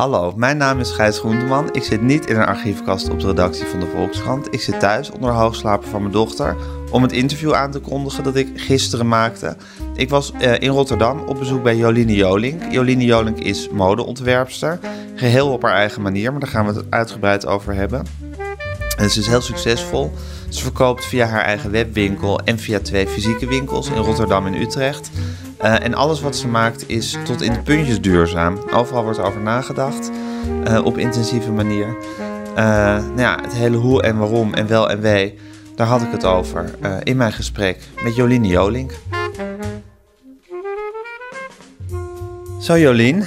Hallo, mijn naam is Gijs Groenteman. Ik zit niet in een archiefkast op de redactie van de Volkskrant. Ik zit thuis onder hoogslaper van mijn dochter om het interview aan te kondigen dat ik gisteren maakte. Ik was uh, in Rotterdam op bezoek bij Joline Jolink. Joline Jolink is modeontwerpster, geheel op haar eigen manier, maar daar gaan we het uitgebreid over hebben. En ze is heel succesvol. Ze verkoopt via haar eigen webwinkel en via twee fysieke winkels in Rotterdam en Utrecht. Uh, en alles wat ze maakt is tot in de puntjes duurzaam. Overal wordt over nagedacht, uh, op intensieve manier. Uh, nou ja, het hele hoe en waarom en wel en wee, daar had ik het over in mijn gesprek met Jolien Jolink. Zo Jolien.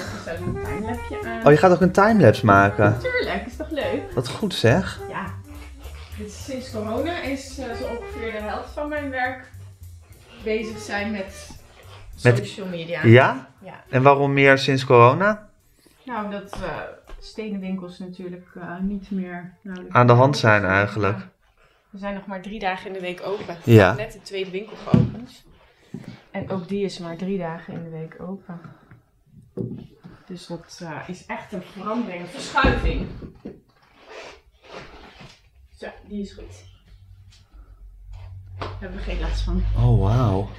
Oh, je gaat ook een timelapse maken? Natuurlijk, is toch leuk? Wat goed zeg. Ja. Sinds corona is zo ongeveer de helft van mijn werk bezig zijn met met, social media. Ja? Ja. En waarom meer sinds corona? Nou, dat uh, stenenwinkels natuurlijk uh, niet meer nou, aan de hand zijn eigenlijk. Ja. We zijn nog maar drie dagen in de week open. Ja. Net de tweede winkel geopend. En ook die is maar drie dagen in de week open. Dus dat uh, is echt een verandering, een verschuiving. Zo, die is goed. Daar hebben we geen last van. Oh, wauw.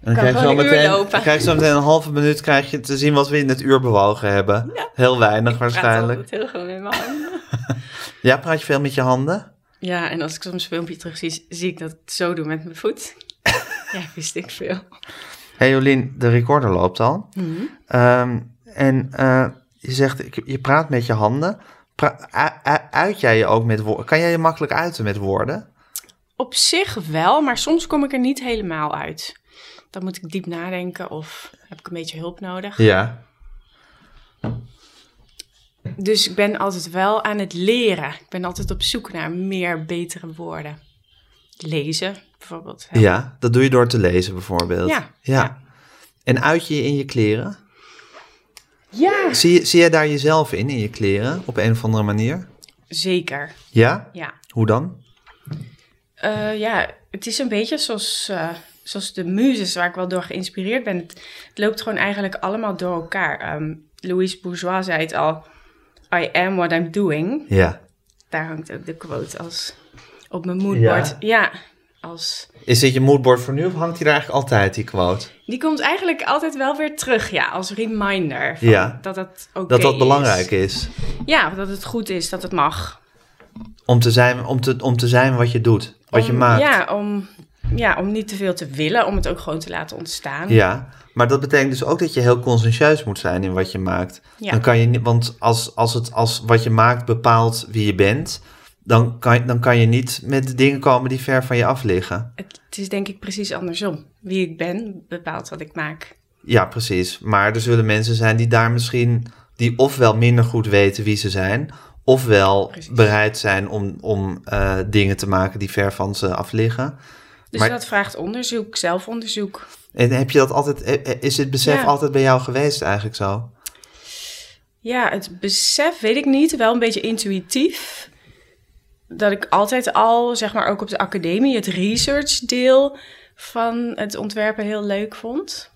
En dan krijg je, zo meteen, lopen. krijg je zo meteen een halve minuut krijg je te zien wat we in het uur bewogen hebben. Ja. Heel weinig Ik waarschijnlijk. heel gewoon met mijn handen. Ja, praat je veel met je handen? Ja, en als ik soms een filmpje terug zie, zie ik dat ik het zo doe met mijn voet. ja, wist ik veel. hey Jolien, de recorder loopt al. Mhm. Ehm, en eh, je zegt, je praat met je handen. Pra- uit jij je ook met woorden? Kan jij je makkelijk uiten met woorden? Op zich wel, maar soms kom ik er niet helemaal uit. Dan moet ik diep nadenken of heb ik een beetje hulp nodig. Ja. Dus ik ben altijd wel aan het leren. Ik ben altijd op zoek naar meer, betere woorden. Lezen bijvoorbeeld. Ja, dat doe je door te lezen bijvoorbeeld. Ja, ja. ja. En uit je in je kleren? ja, Zie je, zie je daar jezelf in, in je kleren, op een of andere manier? zeker. Ja? Ja. Hoe dan? Eh, ja, het is een beetje zoals, eh, zoals de muzes waar ik wel door geïnspireerd ben. Het, het loopt gewoon eigenlijk allemaal door elkaar. Ehm, Louise Bourgeois zei het al. I am what I'm doing. Ja. Daar hangt ook de quote als op mijn moodboard. Ja? Ja, als... Is dit je moodboard voor nu of hangt hij er eigenlijk altijd, die quote? Die komt eigenlijk altijd wel weer terug, ja, als reminder. Van Ja. Dat dat oké Dat dat is. belangrijk is. Ja, dat het goed is, dat het mag. Om te zijn, om te, om te zijn wat je doet, wat je maakt. Ja om, ja, om niet te veel te willen, om het ook gewoon te laten ontstaan. Ja, maar dat betekent dus ook dat je heel conscientieus moet zijn in wat je maakt. Ja. Dan kan je niet, want als, als, het, als wat je maakt bepaalt wie je bent, dan kan, je- dan kan je niet met dingen komen die ver van je af liggen. Het, het is denk ik precies andersom. Wie ik ben bepaalt wat ik maak. Ja, precies. Maar er zullen mensen zijn die daar misschien, die ofwel minder goed weten wie ze zijn, ofwel Precies. bereid zijn om, om eh, dingen te maken die ver van ze af liggen. Dus Maar- dat vraagt onderzoek, zelfonderzoek. En heb je dat altijd, eh, eh, is het besef Ja. altijd bij jou geweest eigenlijk zo? Ja, het besef weet ik niet, wel een beetje intuïtief. Dat ik altijd al, zeg maar ook op de academie, het research deel van het ontwerpen heel leuk vond.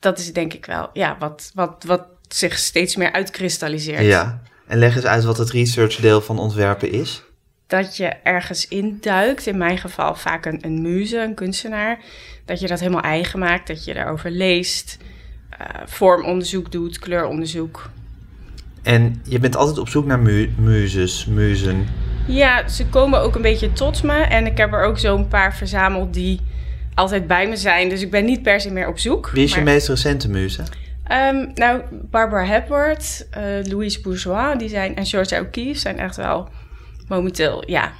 Dat is denk ik wel, ja, wat, wat, wat zich steeds meer uitkristalliseert. Ja. En leg eens uit wat het researchdeel van ontwerpen is. Dat je ergens induikt, in mijn geval vaak een, een muze, een kunstenaar, dat je dat helemaal eigen maakt, dat je daarover leest, eh, vormonderzoek doet, kleuronderzoek. En je bent altijd op zoek naar mu muzes, muzen. Ja, ze komen ook een beetje tot me en ik heb er ook zo'n paar verzameld die altijd bij me zijn, dus ik ben niet per se meer op zoek. Wie is je meest recente muze? Ehm, nou, Barbara Hepworth, eh, Louise Bourgeois, die zijn, en Georgia O'Keeffe zijn echt wel momenteel, ja,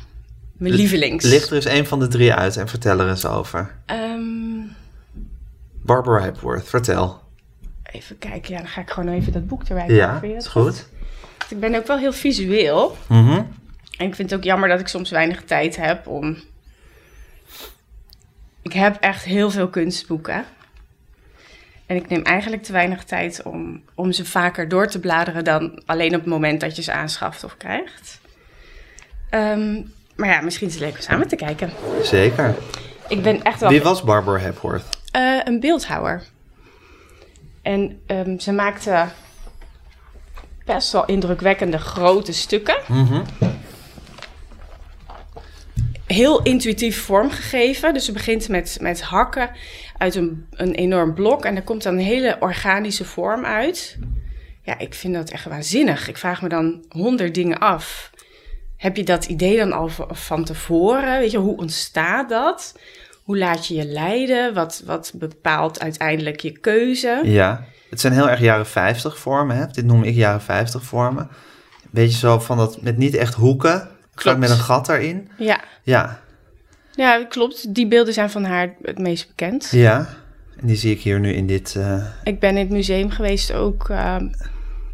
mijn lievelings. Licht er eens een van de drie uit en vertel er eens over. Ehm, Barbara Hepworth, vertel. Even kijken, ja, dan ga ik gewoon even dat boek erbij Ja, pakken. Vind je is dat goed. Ik ben ook wel heel visueel. Mhm. En ik vind het ook jammer dat ik soms weinig tijd heb om... Ik heb echt heel veel kunstboeken. En ik neem eigenlijk te weinig tijd om, om ze vaker door te bladeren dan alleen op het moment dat je ze aanschaft of krijgt. Ehm, maar ja, misschien is het leuk om samen te kijken. Zeker. Ik ben echt wel Wie was Barbara Hepworth? Eh, een beeldhouwer. En ehm, ze maakte best wel indrukwekkende grote stukken. Heel intuïtief vormgegeven. Dus ze begint met, met hakken uit een, een enorm blok. En er komt dan een hele organische vorm uit. Ja, ik vind dat echt waanzinnig. Ik vraag me dan honderd dingen af. Heb je dat idee dan al van tevoren? Weet je, hoe ontstaat dat? Hoe laat je je leiden? Wat, wat bepaalt uiteindelijk je keuze? Ja, het zijn heel erg jaren 50 vormen. Hè? Dit noem ik jaren 50 vormen. Beetje zo van dat met niet echt hoeken, Klopt. met een gat erin. Ja. Ja, ja, klopt. Die beelden zijn van haar het meest bekend. ja. En die zie ik hier nu in dit. eh, Ik ben in het museum geweest ook, ehm,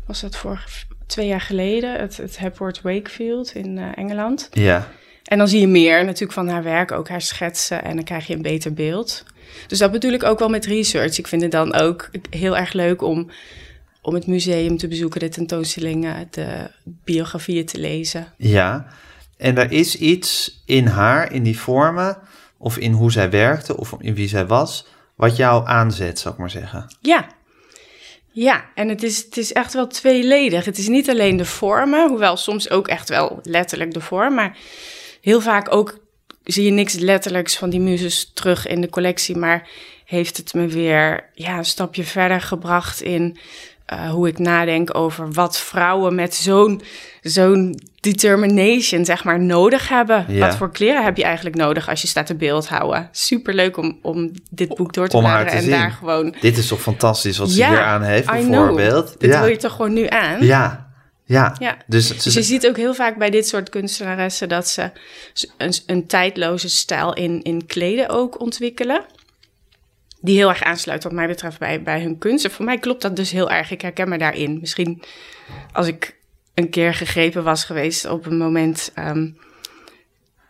was dat voor twee jaar geleden, het, het Hepworth Wakefield in eh, Engeland. ja, En dan zie je meer natuurlijk van haar werk, ook haar schetsen, en dan krijg je een beter beeld. Dus dat bedoel ik ook wel met research. Ik vind het dan ook heel erg leuk om, om het museum te bezoeken, de tentoonstellingen, de biografieën te lezen. ja. En er is iets in haar, in die vormen, of in hoe zij werkte, of in wie zij was, wat jou aanzet, zou ik maar zeggen. Ja. Ja, en het is, het is echt wel tweeledig. Het is niet alleen de vormen, hoewel soms ook echt wel letterlijk de vorm, maar heel vaak ook zie je niks letterlijks van die muzes terug in de collectie, maar heeft het me weer ja, een stapje verder gebracht in eh, hoe ik nadenk over wat vrouwen met zo'n zo'n determination zeg maar nodig hebben. Ja. Wat voor kleren heb je eigenlijk nodig als je staat te beeld houden? Superleuk om, om dit boek door te bladeren te en zien. daar gewoon Dit is toch fantastisch wat ze hier aan heeft, I bijvoorbeeld. know. Dit ja. wil je toch gewoon nu aan? ja, ja. Ja. Dus, ze- Dus je ziet ook heel vaak bij dit soort kunstenaressen dat ze een, een tijdloze stijl in, in kleden ook ontwikkelen. Die heel erg aansluit wat mij betreft bij, bij hun kunst. En voor mij klopt dat dus heel erg. Ik herken me daarin. Misschien als ik een keer gegrepen was geweest op een moment ehm,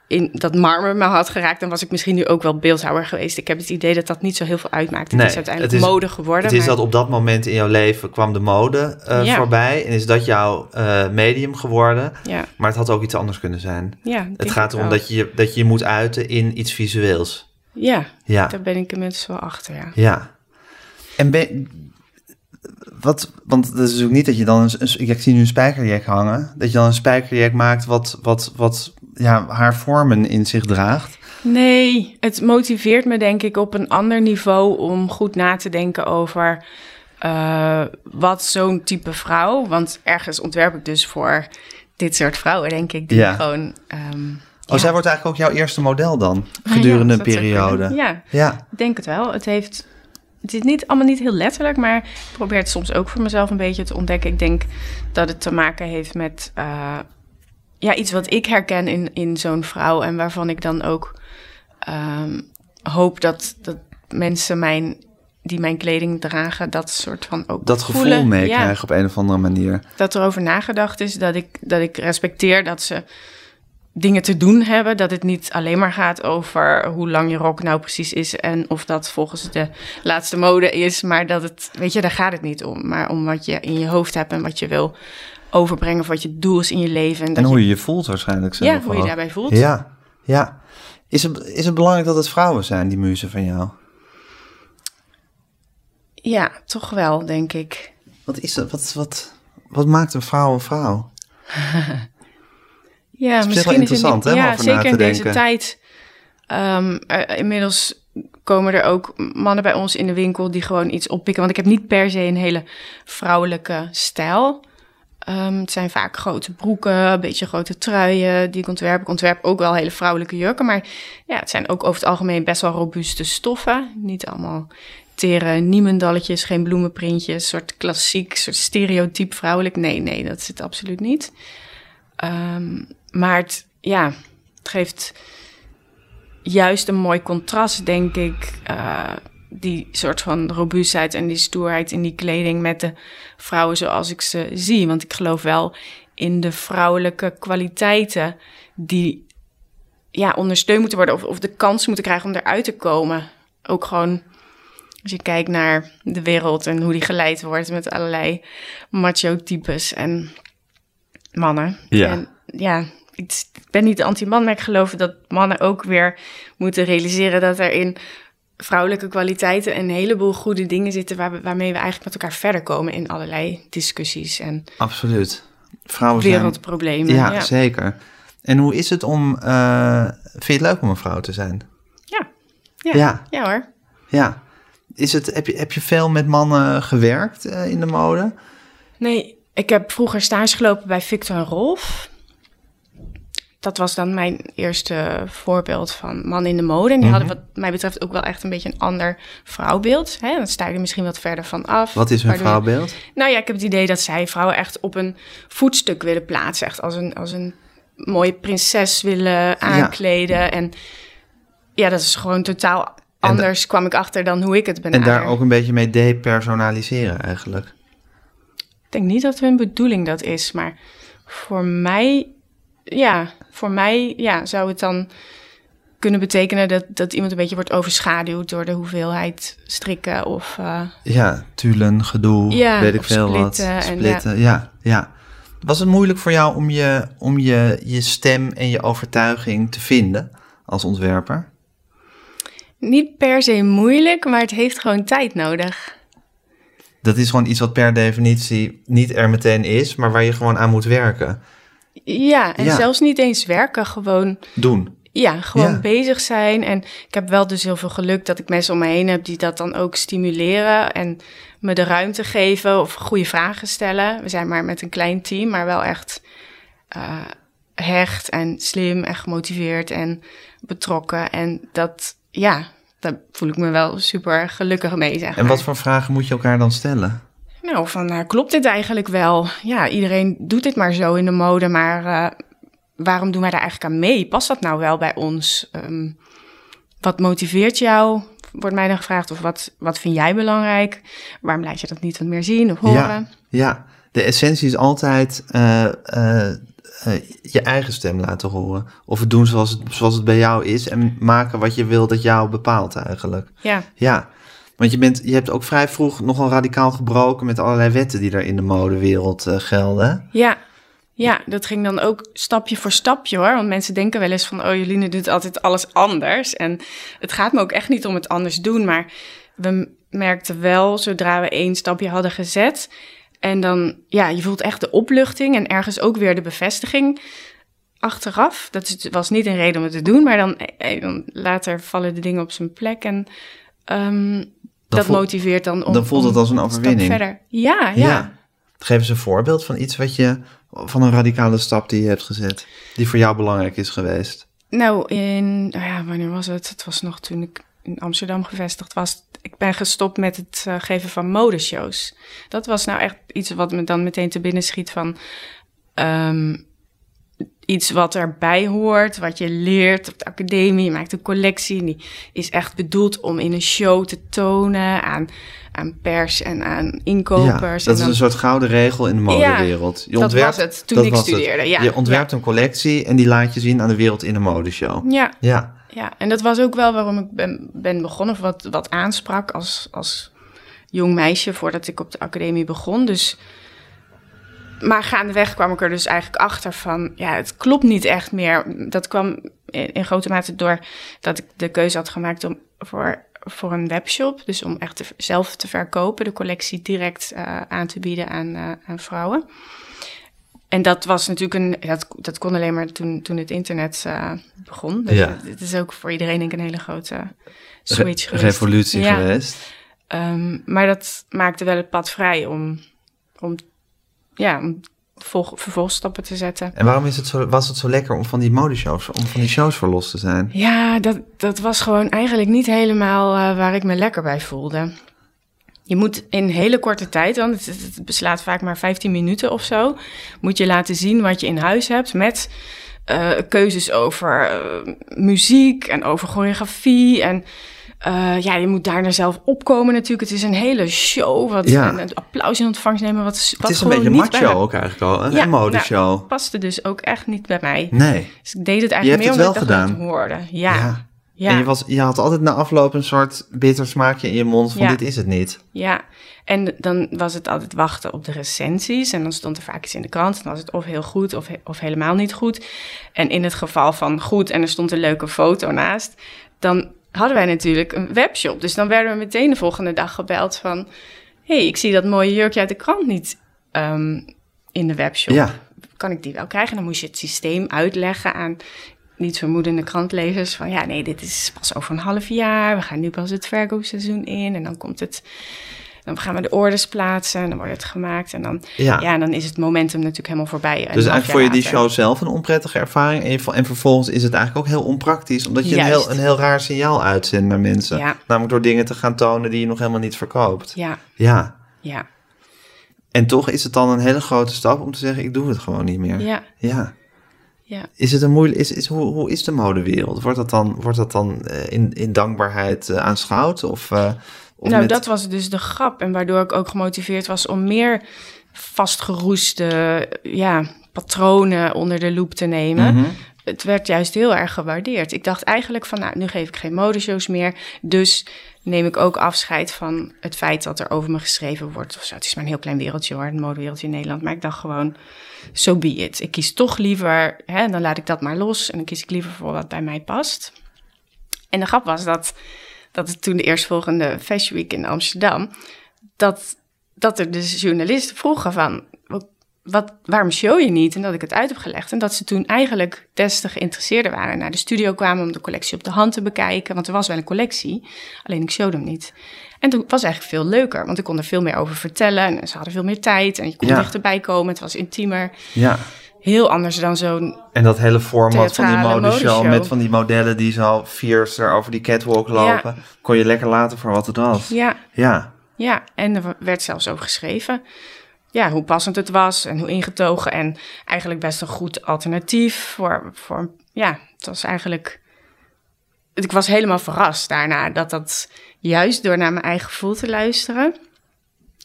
in, dat marmer me had geraakt, dan was ik misschien nu ook wel beeldhouwer geweest. Ik heb het idee dat dat niet zo heel veel uitmaakt. Het Nee, is uiteindelijk het is- mode geworden. Het is dat op dat moment in jouw leven kwam de mode eh, Ja. voorbij. En is dat jouw eh, medium geworden. ja, Maar het had ook iets anders kunnen zijn. ja, Het gaat erom dat je, dat je je moet uiten in iets visueels. Ja, Ja, daar ben ik inmiddels wel achter, ja. ja. En ben, wat, want het is natuurlijk niet dat je dan... Een, een- ik zie nu een spijkerjack hangen. Dat je dan een spijkerjack maakt wat, wat, wat ja, haar vormen in zich draagt. Nee, het motiveert me denk ik op een ander niveau om goed na te denken over eh, wat zo'n type vrouw. Want ergens ontwerp ik dus voor dit soort vrouwen, denk ik, die Ja. gewoon. ehm, Oh, ja. zij wordt eigenlijk ook jouw eerste model dan, Ja, gedurende een periode. Ja, Ja, ik denk het wel. Het heeft. Het is niet allemaal niet heel letterlijk, maar ik probeer het soms ook voor mezelf een beetje te ontdekken. Ik denk dat het te maken heeft met eh, ja, iets wat ik herken in, in zo'n vrouw en waarvan ik dan ook ehm, hoop dat, dat mensen mijn, die mijn kleding dragen, dat soort van ook dat gevoel voelen. meekrijgen Ja, op een of andere manier. dat er over nagedacht is, dat ik, dat ik respecteer dat ze dingen te doen hebben. Dat het niet alleen maar gaat over hoe lang je rok nou precies is en of dat volgens de laatste mode is. Maar dat het, weet je, daar gaat het niet om. Maar om wat je in je hoofd hebt en wat je wil overbrengen of wat je doel is in je leven. En, hoe je, je voelt waarschijnlijk zelf ja, hoe je daarbij voelt. Ja, ja. Is het, is het belangrijk dat het vrouwen zijn, die muzen van jou? Ja, toch wel, denk ik. Wat is dat? Wat, wat, wat maakt een vrouw een vrouw? Ja, is wel misschien is het interessant, niet, hè, ja, zeker in deze denken. tijd. Ehm, er- inmiddels komen er ook mannen bij ons in de winkel die gewoon iets oppikken. Want ik heb niet per se een hele vrouwelijke stijl. Ehm, het zijn vaak grote broeken, een beetje grote truien die ik ontwerp. Ik ontwerp ook wel hele vrouwelijke jurken. Maar ja, het zijn ook over het algemeen best wel robuuste stoffen. Niet allemaal tere niemendalletjes, geen bloemenprintjes. soort klassiek, soort stereotyp vrouwelijk. Nee, nee, dat zit absoluut niet. Ehm, maar het, ja, het geeft juist een mooi contrast, denk ik. eh, die soort van robuustheid en die stoerheid in die kleding met de vrouwen zoals ik ze zie. Want ik geloof wel in de vrouwelijke kwaliteiten die ja, ondersteund moeten worden of, of de kans moeten krijgen om eruit te komen. Ook gewoon als je kijkt naar de wereld en hoe die geleid wordt met allerlei macho-types en mannen. Ja. En ja, ik ben niet anti-man, maar ik geloof dat mannen ook weer moeten realiseren dat er in vrouwelijke kwaliteiten en een heleboel goede dingen zitten waar we, waarmee we eigenlijk met elkaar verder komen in allerlei discussies en Absoluut. Vrouwen zijn... wereldproblemen. Ja, ja. zeker. En hoe is het om... eh, vind je het leuk om een vrouw te zijn? Ja. Ja. Ja. ja hoor. Ja. Is het, heb, je, heb je veel met mannen gewerkt eh, in de mode? Nee, ik heb vroeger stage gelopen bij Victor en Rolf. Dat was dan mijn eerste voorbeeld van man in de mode. En die Mhm. hadden wat mij betreft ook wel echt een beetje een ander vrouwbeeld. Hè? Dan sta je er misschien wat verder van af. Wat is hun Waardoor- vrouwbeeld? Nou ja, ik heb het idee dat zij vrouwen echt op een voetstuk willen plaatsen. Echt als een, als een mooie prinses willen aankleden. En ja, dat is gewoon totaal anders, kwam ik achter dan hoe ik het En benader. daar ook een beetje mee depersonaliseren eigenlijk. Ik denk niet dat hun bedoeling dat is, maar voor mij, ja, voor mij ja, zou het dan kunnen betekenen dat, dat iemand een beetje wordt overschaduwd door de hoeveelheid strikken of uh, Ja, tulen, gedoe, Ja, weet ik veel wat. splitten en Splitten, ja. ja, Was het moeilijk voor jou om je, om je, je stem en je overtuiging te vinden als ontwerper? niet per se moeilijk, maar het heeft gewoon tijd nodig. Dat is gewoon iets wat per definitie niet er meteen is, maar waar je gewoon aan moet werken. Ja, en Ja. zelfs niet eens werken, gewoon Doen. Ja, gewoon Ja. bezig zijn. En ik heb wel dus heel veel geluk dat ik mensen om me heen heb die dat dan ook stimuleren en me de ruimte geven of goede vragen stellen. We zijn maar met een klein team, maar wel echt eh, hecht en slim en gemotiveerd en betrokken. En dat, ja, daar voel ik me wel super gelukkig mee, zeg En wat voor vragen moet je elkaar dan stellen? Nou, van nou, klopt dit eigenlijk wel? Ja, iedereen doet dit maar zo in de mode, maar eh, waarom doen wij daar eigenlijk aan mee? Past dat nou wel bij ons? Ehm, wat motiveert jou? Wordt mij dan gevraagd. Of wat, wat vind jij belangrijk? Waarom laat je dat niet wat meer zien of horen? Ja, ja, de essentie is altijd eh, eh, eh, je eigen stem laten horen. Of het doen zoals het, zoals het bij jou is en maken wat je wil dat jou bepaalt eigenlijk. Ja, Ja, want je, bent, je hebt ook vrij vroeg nogal radicaal gebroken met allerlei wetten die er in de modewereld eh, gelden. ja. Ja, dat ging dan ook stapje voor stapje hoor. Want mensen denken wel eens van, oh Joline doet altijd alles anders. En het gaat me ook echt niet om het anders doen. Maar we merkten wel, zodra we één stapje hadden gezet... en dan, ja, je voelt echt de opluchting en ergens ook weer de bevestiging achteraf. Dat was niet een reden om het te doen, maar dan, eh, dan later vallen de dingen op zijn plek. En ehm, dat voel- motiveert dan om dan voelt het als een stap overwinning. verder. Ja, ja. Geef eens een voorbeeld van iets wat je, van een radicale stap die je hebt gezet, die voor jou belangrijk is geweest. Nou, in, nou ja, wanneer was het? Het was nog toen ik in Amsterdam gevestigd was. Ik ben gestopt met het eh, geven van modeshows. Dat was nou echt iets wat me dan meteen te binnen schiet van... ehm, iets wat erbij hoort, wat je leert op de academie. Je maakt een collectie en die is echt bedoeld om in een show te tonen aan, aan pers en aan inkopers. ja, dat en is een soort gouden regel in de modewereld. je dat was het toen dat ik studeerde, ja. Je ontwerpt een collectie en die laat je zien aan de wereld in een modeshow. Ja, Ja, Ja, en dat was ook wel waarom ik ben, ben begonnen, of wat, wat aansprak als, als jong meisje voordat ik op de academie begon. Dus, maar gaandeweg kwam ik er dus eigenlijk achter van, ja, het klopt niet echt meer. Dat kwam in, in grote mate door dat ik de keuze had gemaakt om voor, voor een webshop, dus om echt te- zelf te verkopen, de collectie direct eh, aan te bieden aan, eh, aan vrouwen. En dat was natuurlijk een, dat, dat kon alleen maar toen, toen het internet eh, begon. Dus Ja. het is ook voor iedereen denk ik een hele grote switch Re- geweest. revolutie Ja. geweest. Ehm, maar dat maakte wel het pad vrij om, om, ja, om vol- vervolgstappen te zetten. En waarom is het zo, was het zo lekker om van die modeshows, om van die shows verlost te zijn? Ja, dat, dat was gewoon eigenlijk niet helemaal eh, waar ik me lekker bij voelde. Je moet in hele korte tijd, want het, het- het beslaat vaak maar 15 minuten of zo, moet je laten zien wat je in huis hebt met eh, keuzes over eh, muziek en over choreografie. En eh, ja, je moet daarna zelf opkomen natuurlijk. Het is een hele show, wat Ja. en het applaus in ontvangst nemen. Wat, wat Het is een beetje macho ook eigenlijk al, een Ja, modeshow. nou, paste dus ook echt niet bij mij. nee. Dus ik deed het eigenlijk meer het omdat ik dat gedaan. het hoorde. Ja, Ja. ja. En je, was, je had altijd na afloop een soort bitter smaakje in je mond van dit is het niet. Ja, en dan was het altijd wachten op de recensies. En dan stond er vaak iets in de krant. En dan was het of heel goed of, he- of helemaal niet goed. En in het geval van goed en er stond een leuke foto naast... dan hadden wij natuurlijk een webshop. Dus dan werden we meteen de volgende dag gebeld van... hey, ik zie dat mooie jurkje uit de krant niet ehm, in de webshop. Ja. Kan ik die wel krijgen? Dan moest je het systeem uitleggen aan niet vermoedende krantlezers... van ja, nee, dit is pas over een half jaar. We gaan nu pas het verkoopseizoen in en dan komt het... Dan gaan we de orders plaatsen en dan wordt het gemaakt. En dan, Ja. ja. dan is het momentum natuurlijk helemaal voorbij. Dus eigenlijk vond je die show zelf een onprettige ervaring. En, en vervolgens is het eigenlijk ook heel onpraktisch. Omdat je een heel, een heel raar signaal uitzendt naar mensen. Ja. Namelijk door dingen te gaan tonen die je nog helemaal niet verkoopt. Ja, Ja. ja, En toch is het dan een hele grote stap om te zeggen, ik doe het gewoon niet meer. ja, Ja. ja. Is het een moeilijk, is, is, hoe, hoe is de modewereld? Wordt dat dan, wordt dat dan eh, in, in dankbaarheid eh, aanschouwd? Of, eh, of nou, met- dat was dus de grap. En waardoor ik ook gemotiveerd was om meer vastgeroeste ja, patronen onder de loep te nemen. Mhm. Het werd juist heel erg gewaardeerd. Ik dacht eigenlijk van, nou, nu geef ik geen modeshows meer. Dus neem ik ook afscheid van het feit dat er over me geschreven wordt. Of zo. Het is maar een heel klein wereldje hoor, een modewereldje in Nederland. Maar ik dacht gewoon, so be it. Ik kies toch liever, hè, dan laat ik dat maar los. En dan kies ik liever voor wat bij mij past. En de grap was dat, dat het toen de eerstvolgende Fashion Week in Amsterdam... dat, dat er dus journalisten vroegen van... Wat, waarom show je niet? En dat ik het uit heb gelegd. En dat ze toen eigenlijk des te geïnteresseerder waren. Naar de studio kwamen om de collectie op de hand te bekijken. Want er was wel een collectie, alleen ik showde hem niet. En toen was eigenlijk veel leuker, want ik kon er veel meer over vertellen. En ze hadden veel meer tijd en je kon Ja. dichterbij komen. Het was intiemer. Ja. Heel anders dan zo'n... En dat hele format van die modeshow, modeshow. met van die modellen die zo fierce er over die catwalk lopen, kon je lekker laten voor wat het was. Ja, Ja. Ja, en er werd zelfs over geschreven. Ja, hoe passend het was en hoe ingetogen. En eigenlijk best een goed alternatief voor. voor ja, het was eigenlijk. Ik was helemaal verrast daarna dat dat juist door naar mijn eigen gevoel te luisteren.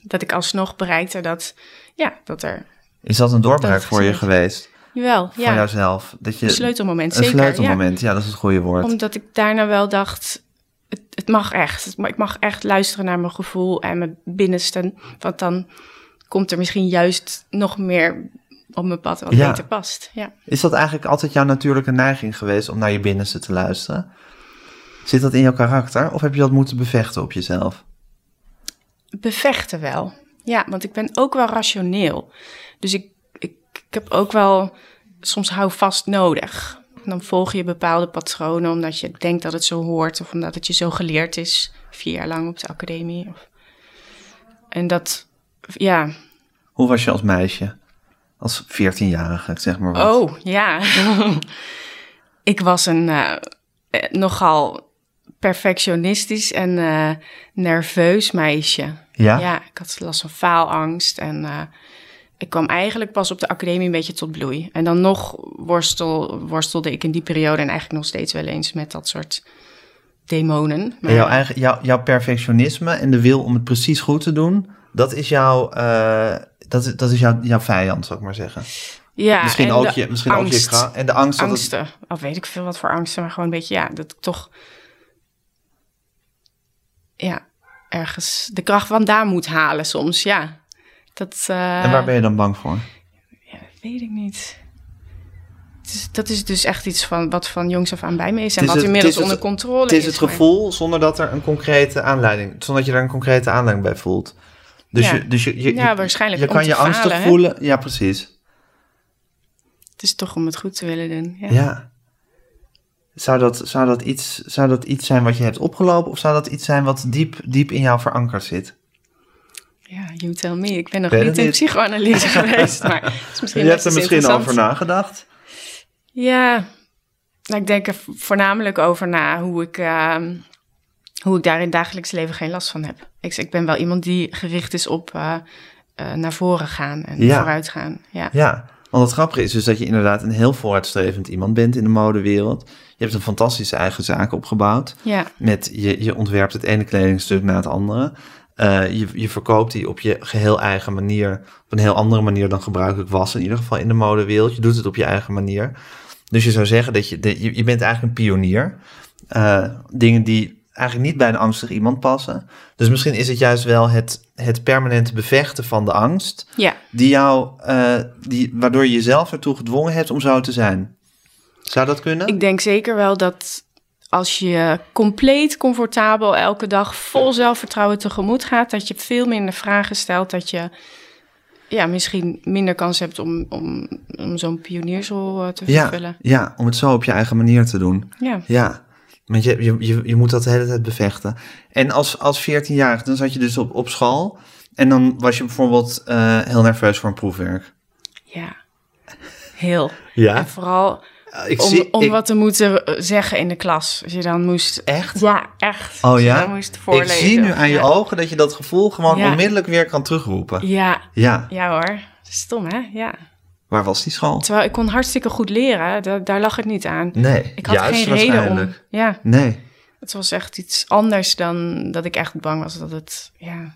Dat ik alsnog bereikte dat. Ja, dat er. Is dat een doorbraak voor je geweest? Jawel, Van ja. jouzelf? Dat je, Een sleutelmoment, Een zeker. sleutelmoment, ja. dat is het goede woord. Omdat ik daarna wel dacht. Het, het mag echt. Ik mag echt luisteren naar mijn gevoel en mijn binnenste. Want dan komt er misschien juist nog meer op mijn pad wat Ja. beter past. Ja. Is dat eigenlijk altijd jouw natuurlijke neiging geweest om naar je binnenste te luisteren? Zit dat in jouw karakter of heb je dat moeten bevechten op jezelf? Bevechten wel. Ja, want ik ben ook wel rationeel. Dus ik, ik, ik heb ook wel soms houvast nodig. Dan volg je bepaalde patronen omdat je denkt dat het zo hoort of omdat het je zo geleerd is, vier jaar lang op de academie. Of... En dat, ja, Hoe was je als meisje? Als 14-jarige, ik zeg maar wat. Oh, ja. ik was een eh, eh, nogal perfectionistisch en eh, nerveus meisje. Ja? Ja, ik had last van faalangst en eh, ik kwam eigenlijk pas op de academie een beetje tot bloei. En dan nog worstel, worstelde ik in die periode en eigenlijk nog steeds wel eens met dat soort demonen. En jouw, eigen, jouw, jouw perfectionisme en de wil om het precies goed te doen, dat is, jouw, eh, dat is, dat is jouw, jouw vijand, zou ik maar zeggen. ja, misschien en ook je, misschien ook je. En de angst dat het, angsten. Of weet ik veel wat voor angsten, maar gewoon een beetje, ja, dat ik toch, ja, ergens de kracht vandaan moet halen soms, ja. Dat, eh, En waar ben je dan bang voor? ja, weet ik niet. Is, dat is dus echt iets van wat van jongs af aan bij me is en is wat het- inmiddels het is onder controle Het is het maar- gevoel zonder dat er een concrete aanleiding, zonder dat je daar een concrete aanleiding bij voelt. Dus Ja. je, dus je, je, Ja, waarschijnlijk je kan je angstig falen, hè? voelen. Ja, precies. Het is toch om het goed te willen doen. Ja. Ja. Zou dat, zou, dat iets, zou dat iets zijn wat je hebt opgelopen of zou dat iets zijn wat diep, diep in jou verankerd zit? Ja, you tell me. Ik ben nog niet in niet. psychoanalyse geweest, maar is misschien je hebt er misschien over nagedacht. Ja, nou, ik denk er voornamelijk over na hoe ik, ehm, hoe ik daar in het dagelijks leven geen last van heb. Ik, ik ben wel iemand die gericht is op eh, eh, naar voren gaan en Ja. vooruit gaan. Ja. Ja, want het grappige is dus dat je inderdaad een heel vooruitstrevend iemand bent in de modewereld. Je hebt een fantastische eigen zaak opgebouwd. Ja. Met je, je ontwerpt het ene kledingstuk na het andere. Eh, je, je verkoopt die op je geheel eigen manier. Op een heel andere manier dan gebruikelijk was. In ieder geval in de modewereld. Je doet het op je eigen manier. Dus je zou zeggen dat je, de, je, je bent eigenlijk een pionier. Eh, dingen die eigenlijk niet bij een angstig iemand passen. Dus misschien is het juist wel het, het permanente bevechten van de angst. ja, Die jou, eh, die, waardoor je jezelf ertoe gedwongen hebt om zo te zijn. Zou dat kunnen? ik denk zeker wel dat als je compleet comfortabel elke dag vol zelfvertrouwen tegemoet gaat, dat je veel minder vragen stelt, dat je ja, misschien minder kans hebt om, om, om zo'n pioniersrol eh, te vervullen. ja, om het zo op je eigen manier te doen. Ja. Ja, want je, je, je, je moet dat de hele tijd bevechten. En als, als 14-jarige, dan zat je dus op, op school. En dan was je bijvoorbeeld eh, heel nerveus voor een proefwerk. ja. Heel. Ja? En vooral Ik om, zie, om ik- wat te moeten eh, zeggen in de klas. Als je dan moest... Echt? Ja, echt. Oh ja? dan moest Ik voorlezen. zie nu aan je ogen dat je dat gevoel gewoon Ja. onmiddellijk weer kan terugroepen. Ja, Ja, ja hoor. Stom hè? Ja. waar was die school? Terwijl ik kon hartstikke goed leren. Da- daar lag het niet aan. Nee, Ik had juist geen reden om... Ja, Nee, het was echt iets anders dan dat ik echt bang was dat het... Ja,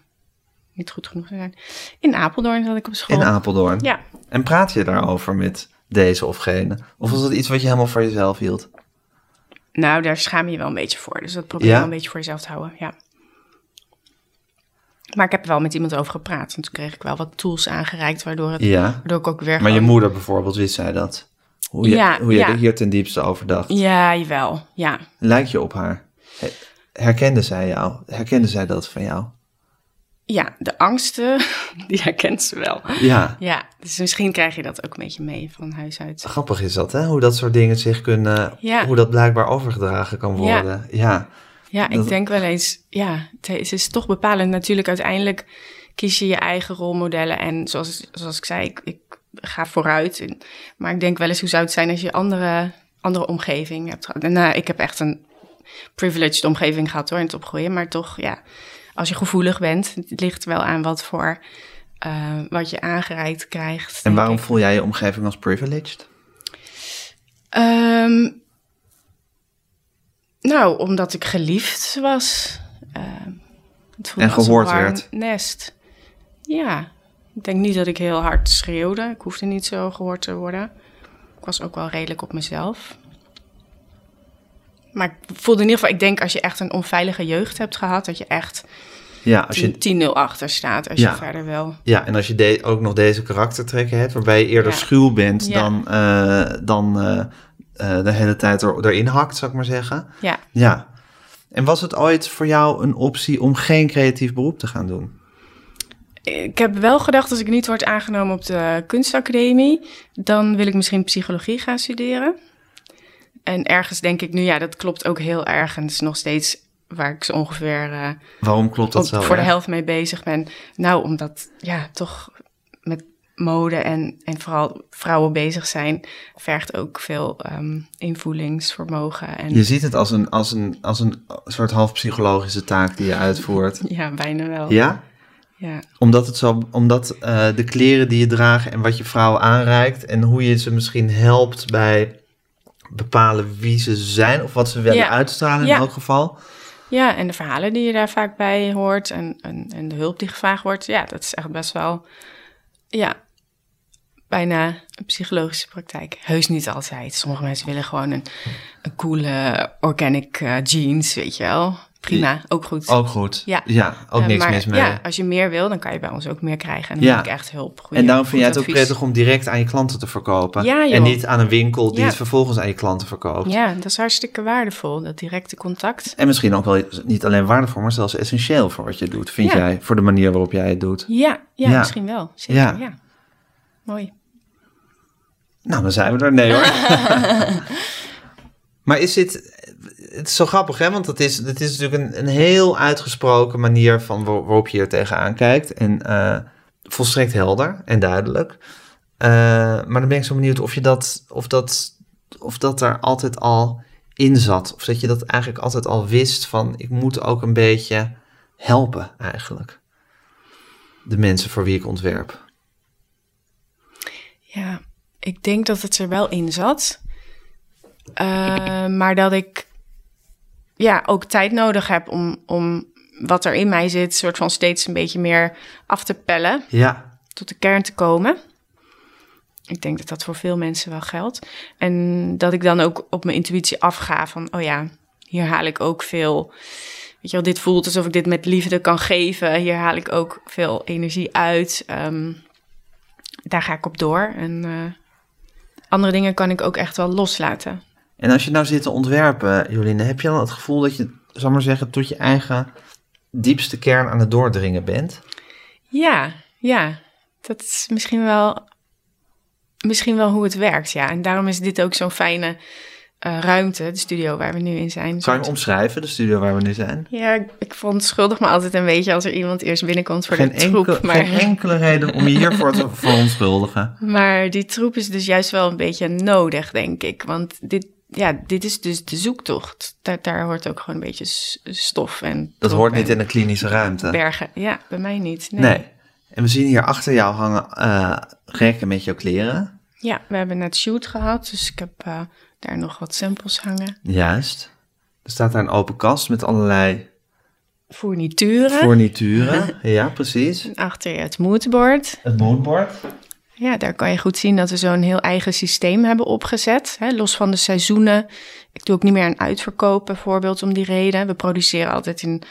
niet goed genoeg zou zijn. In Apeldoorn zat ik op school. in Apeldoorn. Ja. En praat je daarover met deze of gene? Of was dat iets wat je helemaal voor jezelf hield? Nou, daar schaam je je wel een beetje voor. Dus dat probeer Ja? je wel een beetje voor jezelf te houden, ja. Maar ik heb er wel met iemand over gepraat. En toen kreeg ik wel wat tools aangereikt, waardoor, het, Ja. waardoor ik ook weer Maar je moeder bijvoorbeeld, wist zij dat? Hoe je, Ja, hoe je er hier ten diepste over dacht? Ja, jawel, ja. Lijk je op haar? He- Herkende zij jou? Herkende zij dat van jou? Ja, de angsten, die herkent ze wel. Ja, Ja, dus misschien krijg je dat ook een beetje mee van huis uit. grappig is dat, hè? Hoe dat soort dingen zich kunnen... Ja. Hoe dat blijkbaar overgedragen kan worden. Ja, Ja, ik Dat- denk wel eens, ja, het is, toch bepalend. Natuurlijk, uiteindelijk kies je je eigen rolmodellen. En zoals, zoals ik zei, ik, ik ga vooruit. Maar ik denk wel eens, hoe zou het zijn als je andere, andere omgeving hebt gehad? Nou, ik heb echt een privileged omgeving gehad hoor, in het opgroeien. Maar toch, ja, als je gevoelig bent, het ligt wel aan wat voor, eh, wat je aangereikt krijgt. En waarom ik. voel jij je omgeving als privileged? Ehm, nou, omdat ik geliefd was. Ehm, het voelde En als een gehoord werd. Nest. Ja, ik denk niet dat ik heel hard schreeuwde. Ik hoefde niet zo gehoord te worden. Ik was ook wel redelijk op mezelf. Maar ik voelde in ieder geval, ik denk als je echt een onveilige jeugd hebt gehad, dat je echt Ja, als je, 10-0 achter staat als Ja. je verder wil. ja en als je de- ook nog deze karaktertrekken hebt... waarbij je eerder Ja. schuw bent Ja. dan, eh, dan eh, eh, de hele tijd er, erin hakt, zou ik maar zeggen. Ja, Ja. En was het ooit voor jou een optie om geen creatief beroep te gaan doen? Ik heb wel gedacht, als ik niet word aangenomen op de kunstacademie, dan wil ik misschien psychologie gaan studeren. En ergens denk ik nu, ja, dat klopt ook heel erg. En het is nog steeds waar ik zo ongeveer eh, Waarom klopt dat op- zo? voor de helft mee bezig ben. Nou, omdat ja, toch met mode en, en vooral vrouwen bezig zijn, vergt ook veel ehm, invoelingsvermogen. En Je ziet het als een, als, een, als een soort half psychologische taak die je uitvoert. ja, bijna wel. Ja? ja. Omdat, het zo, omdat eh, de kleren die je draagt en wat je vrouwen aanreikt en hoe je ze misschien helpt bij bepalen wie ze zijn of wat ze willen Ja. uitstralen in elk geval. Ja, en de verhalen die je daar vaak bij hoort en, en, en de hulp die gevraagd wordt, ja, dat is echt best wel, ja, bijna een psychologische praktijk. Heus niet altijd. Sommige mensen willen gewoon een, een coole organic eh, jeans, weet je wel. Prima, ook goed. Ook goed. Ja. ook Eh, niks maar mis mee. ja, als je meer wil, dan kan je bij ons ook meer krijgen. En dan Ja. heb ik echt hulp. Goeie- en daarom vind jij het ook prettig om direct aan je klanten te verkopen. Ja, en niet aan een winkel die Ja. het vervolgens aan je klanten verkoopt. Ja, dat is hartstikke waardevol, dat directe contact. En misschien ook wel niet alleen waardevol, maar zelfs essentieel voor wat je doet, vind Ja. jij, voor de manier waarop jij het doet. Ja, ja, Ja. misschien wel. Zeker, Ja. ja. Mooi. Nou, dan zijn we er. Nee hoor. maar is dit... Het is zo grappig, hè? Want het is, het is natuurlijk een, een heel uitgesproken manier van waar- waarop je hier tegenaan kijkt. En eh, volstrekt helder en duidelijk. Eh, maar dan ben ik zo benieuwd of je dat... Of dat, of dat er altijd al in zat. Of dat je dat eigenlijk altijd al wist van... Ik moet ook een beetje helpen eigenlijk. De mensen voor wie ik ontwerp. Ja, ik denk dat het er wel in zat. Eh, maar dat ik ja, ook tijd nodig heb om, om wat er in mij zit, soort van steeds een beetje meer af te pellen, Ja, tot de kern te komen. Ik denk dat dat voor veel mensen wel geldt. En dat ik dan ook op mijn intuïtie afga van, oh ja, hier haal ik ook veel. Weet je wel, dit voelt alsof ik dit met liefde kan geven. Hier haal ik ook veel energie uit. Ehm, daar ga ik op door. En eh, andere dingen kan ik ook echt wel loslaten. En als je nou zit te ontwerpen, Joline, heb je dan het gevoel dat je, zal maar zeggen, tot je eigen diepste kern aan het doordringen bent? Ja, ja. Dat is misschien wel, misschien wel hoe het werkt, ja. En daarom is dit ook zo'n fijne eh, ruimte, de studio waar we nu in zijn. Kan je hem omschrijven, de studio waar we nu zijn? Ja, ik, ik verontschuldig me altijd een beetje als er iemand eerst binnenkomt voor Geen, de troep. enkel, maar, geen enkele reden om je hiervoor te verontschuldigen. maar die troep is dus juist wel een beetje nodig, denk ik. Want dit, ja, dit is dus de zoektocht. Daar, daar hoort ook gewoon een beetje stof en Dat hoort niet in een klinische ruimte. bergen. Ja, bij mij niet. Nee. Nee. En we zien hier achter jou hangen eh rekken met jouw kleren. Ja, we hebben net shoot gehad, dus ik heb eh, daar nog wat samples hangen. Juist. Er staat daar een open kast met allerlei Fournituren. fournituren. ja, precies. Achter je het moodboard. Het moodboard. Ja, daar kan je goed zien dat we zo'n heel eigen systeem hebben opgezet. Hè, los van de seizoenen. Ik doe ook niet meer aan uitverkoop bijvoorbeeld om die reden. We produceren altijd in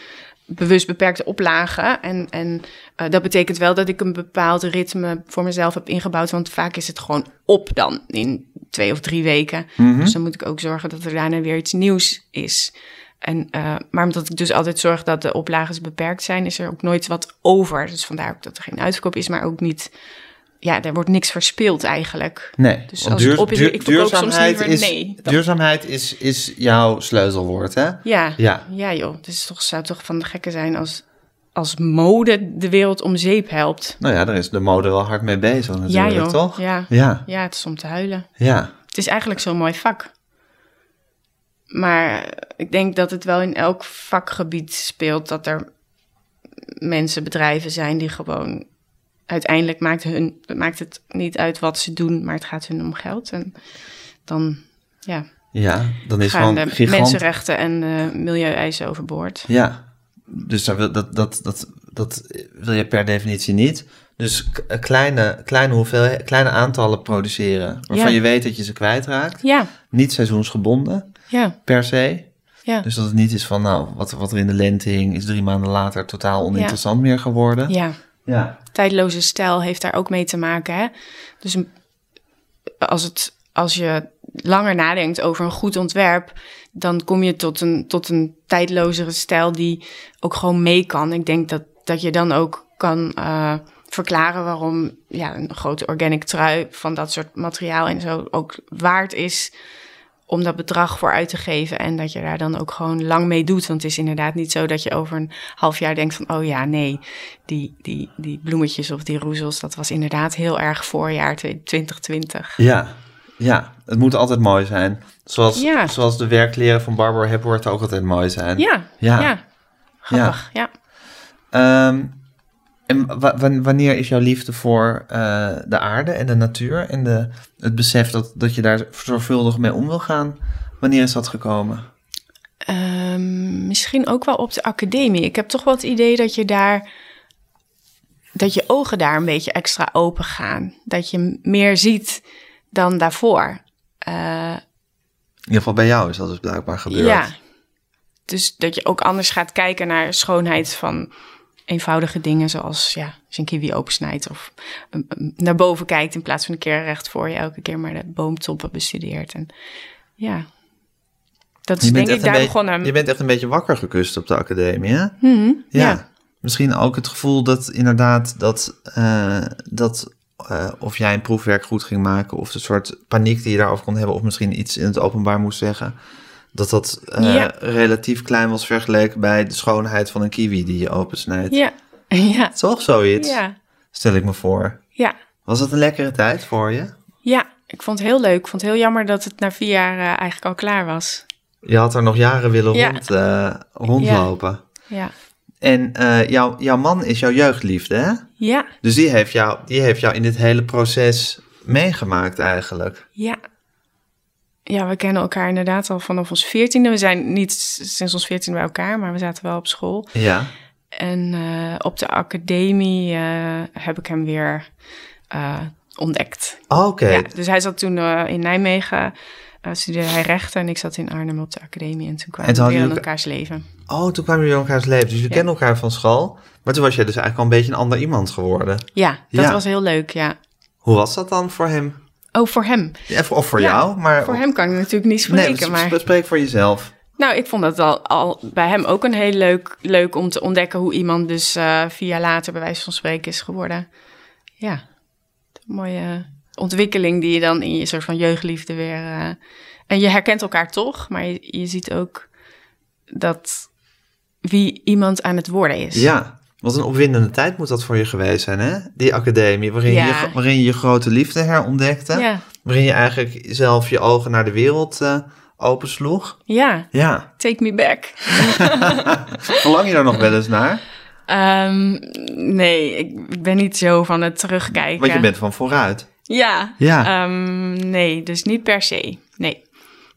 bewust beperkte oplagen. En, en eh, dat betekent wel dat ik een bepaald ritme voor mezelf heb ingebouwd. Want vaak is het gewoon op dan in twee of drie weken. Dus dan moet ik ook zorgen dat er daarna weer iets nieuws is. En, eh, maar omdat ik dus altijd zorg dat de oplages beperkt zijn, is er ook nooit wat over. Dus vandaar ook dat er geen uitverkoop is, maar ook niet... Ja, er wordt niks verspeeld eigenlijk. Nee, Dus als het op is, duur- ik verkoop soms duurzaamheid liever is, nee. Duurzaamheid is, is jouw sleutelwoord, hè? Ja, Ja. ja. joh. Het is toch, zou toch van de gekken zijn als, als mode de wereld om zeep helpt. Nou ja, daar is de mode wel hard mee bezig natuurlijk, ja joh, toch? Ja. Ja, ja, het is om te huilen. ja. Het is eigenlijk zo'n mooi vak. Maar ik denk dat het wel in elk vakgebied speelt dat er mensen, bedrijven zijn die gewoon uiteindelijk maakt, hun, maakt het niet uit wat ze doen, maar het gaat hun om geld. En dan ja, Ja, dan is gewoon gigant... mensenrechten en eh milieueisen overboord. Ja, dus dat, dat, dat, dat wil je per definitie niet. Dus k- kleine, kleine, hoeveelheid, kleine aantallen produceren waarvan Ja. je weet dat je ze kwijtraakt. Ja, Niet seizoensgebonden ja, per se. ja. Dus dat het niet is van, nou, wat, wat er in de lente hing is drie maanden later totaal oninteressant meer geworden. ja. Ja. tijdloze stijl heeft daar ook mee te maken. Hè? Dus als, het, als je langer nadenkt over een goed ontwerp, dan kom je tot een, tot een tijdlozere stijl die ook gewoon mee kan. Ik denk dat, dat je dan ook kan eh, verklaren waarom ja, een grote organic trui van dat soort materiaal en zo ook waard is om dat bedrag voor uit te geven en dat je daar dan ook gewoon lang mee doet. Want het is inderdaad niet zo dat je over een half jaar denkt van, oh ja, nee, die, die, die bloemetjes of die roezels, dat was inderdaad heel erg voorjaar 2020. Ja, ja, het moet altijd mooi zijn. Zoals, Ja. zoals de werkleren van Barbara Hepworth ook altijd mooi zijn. Ja, Ja. ja. Grappig, ja. Ehm, en wa- wa- wanneer is jouw liefde voor eh, de aarde en de natuur en de, het besef dat, dat je daar zorgvuldig mee om wil gaan, wanneer is dat gekomen? Ehm, misschien ook wel op de academie. Ik heb toch wel het idee dat je daar. dat je ogen daar een beetje extra open gaan. Dat je meer ziet dan daarvoor. Eh, In ieder geval bij jou is dat dus blijkbaar gebeurd. Ja. Dus dat je ook anders gaat kijken naar schoonheid van eenvoudige dingen, zoals ja, als je een kiwi opensnijdt of um, um, naar boven kijkt in plaats van een keer recht voor je elke keer maar de boomtoppen bestudeert. En ja, dat is denk ik daar begonnen. je bent echt een beetje wakker gekust op de academie, hè? Mhm, Ja. ja. Misschien ook het gevoel dat inderdaad dat, eh, dat eh, of jij een proefwerk goed ging maken of de soort paniek die je daarover kon hebben of misschien iets in het openbaar moest zeggen, dat dat eh, Ja. relatief klein was vergeleken bij de schoonheid van een kiwi die je opensnijdt. Ja, ja, Toch zoiets, ja, stel ik me voor. ja, Was dat een lekkere tijd voor je? ja. Ik vond het heel leuk. Ik vond het heel jammer dat het na vier jaar eh, eigenlijk al klaar was. Je had er nog jaren willen Ja. rond, eh, rondlopen. Ja, En jouw, jouw man is jouw jeugdliefde, hè? ja, Dus die heeft, jou, die heeft jou in dit hele proces meegemaakt eigenlijk. Ja. Ja, we kennen elkaar inderdaad al vanaf ons veertiende. We zijn niet sinds ons veertiende bij elkaar, maar we zaten wel op school. Ja. En eh, op de academie eh, heb ik hem weer eh, ontdekt. Oh, Oké. Ja, dus hij zat toen in Nijmegen, studeerde hij rechten en ik zat in Arnhem op de academie. En toen kwamen we weer in elkaars leven. Oh, toen kwamen jullie in elkaars leven. Dus jullie Ja. kennen elkaar van school. Maar toen was jij dus eigenlijk al een beetje een ander iemand geworden. Ja, dat Ja. was heel leuk, ja. Hoe was dat dan voor hem Oh, voor hem. Ja, of voor Ja, jou, maar... Voor hem kan ik natuurlijk niet Nee, spreken, sp- maar... spreek voor jezelf. Nou, ik vond dat al, al bij hem ook een heel leuk, leuk om te ontdekken hoe iemand dus eh vier jaar later bij wijze van spreken is geworden. Ja, een mooie ontwikkeling die je dan in je soort van jeugdliefde weer... eh, en je herkent elkaar toch, maar je, je ziet ook dat wie iemand aan het worden is. Ja, wat een opwindende tijd moet dat voor je geweest zijn, hè? Die academie, waarin, Ja. je, waarin je je grote liefde herontdekte. Ja, Waarin je eigenlijk zelf je ogen naar de wereld eh opensloeg. ja, Ja. take me back. Verlang je daar nog wel eens naar? Ehm, nee, ik, ik ben niet zo van het terugkijken. Want je bent van vooruit. Ja. Ja. Ehm, nee, dus niet per se. Nee.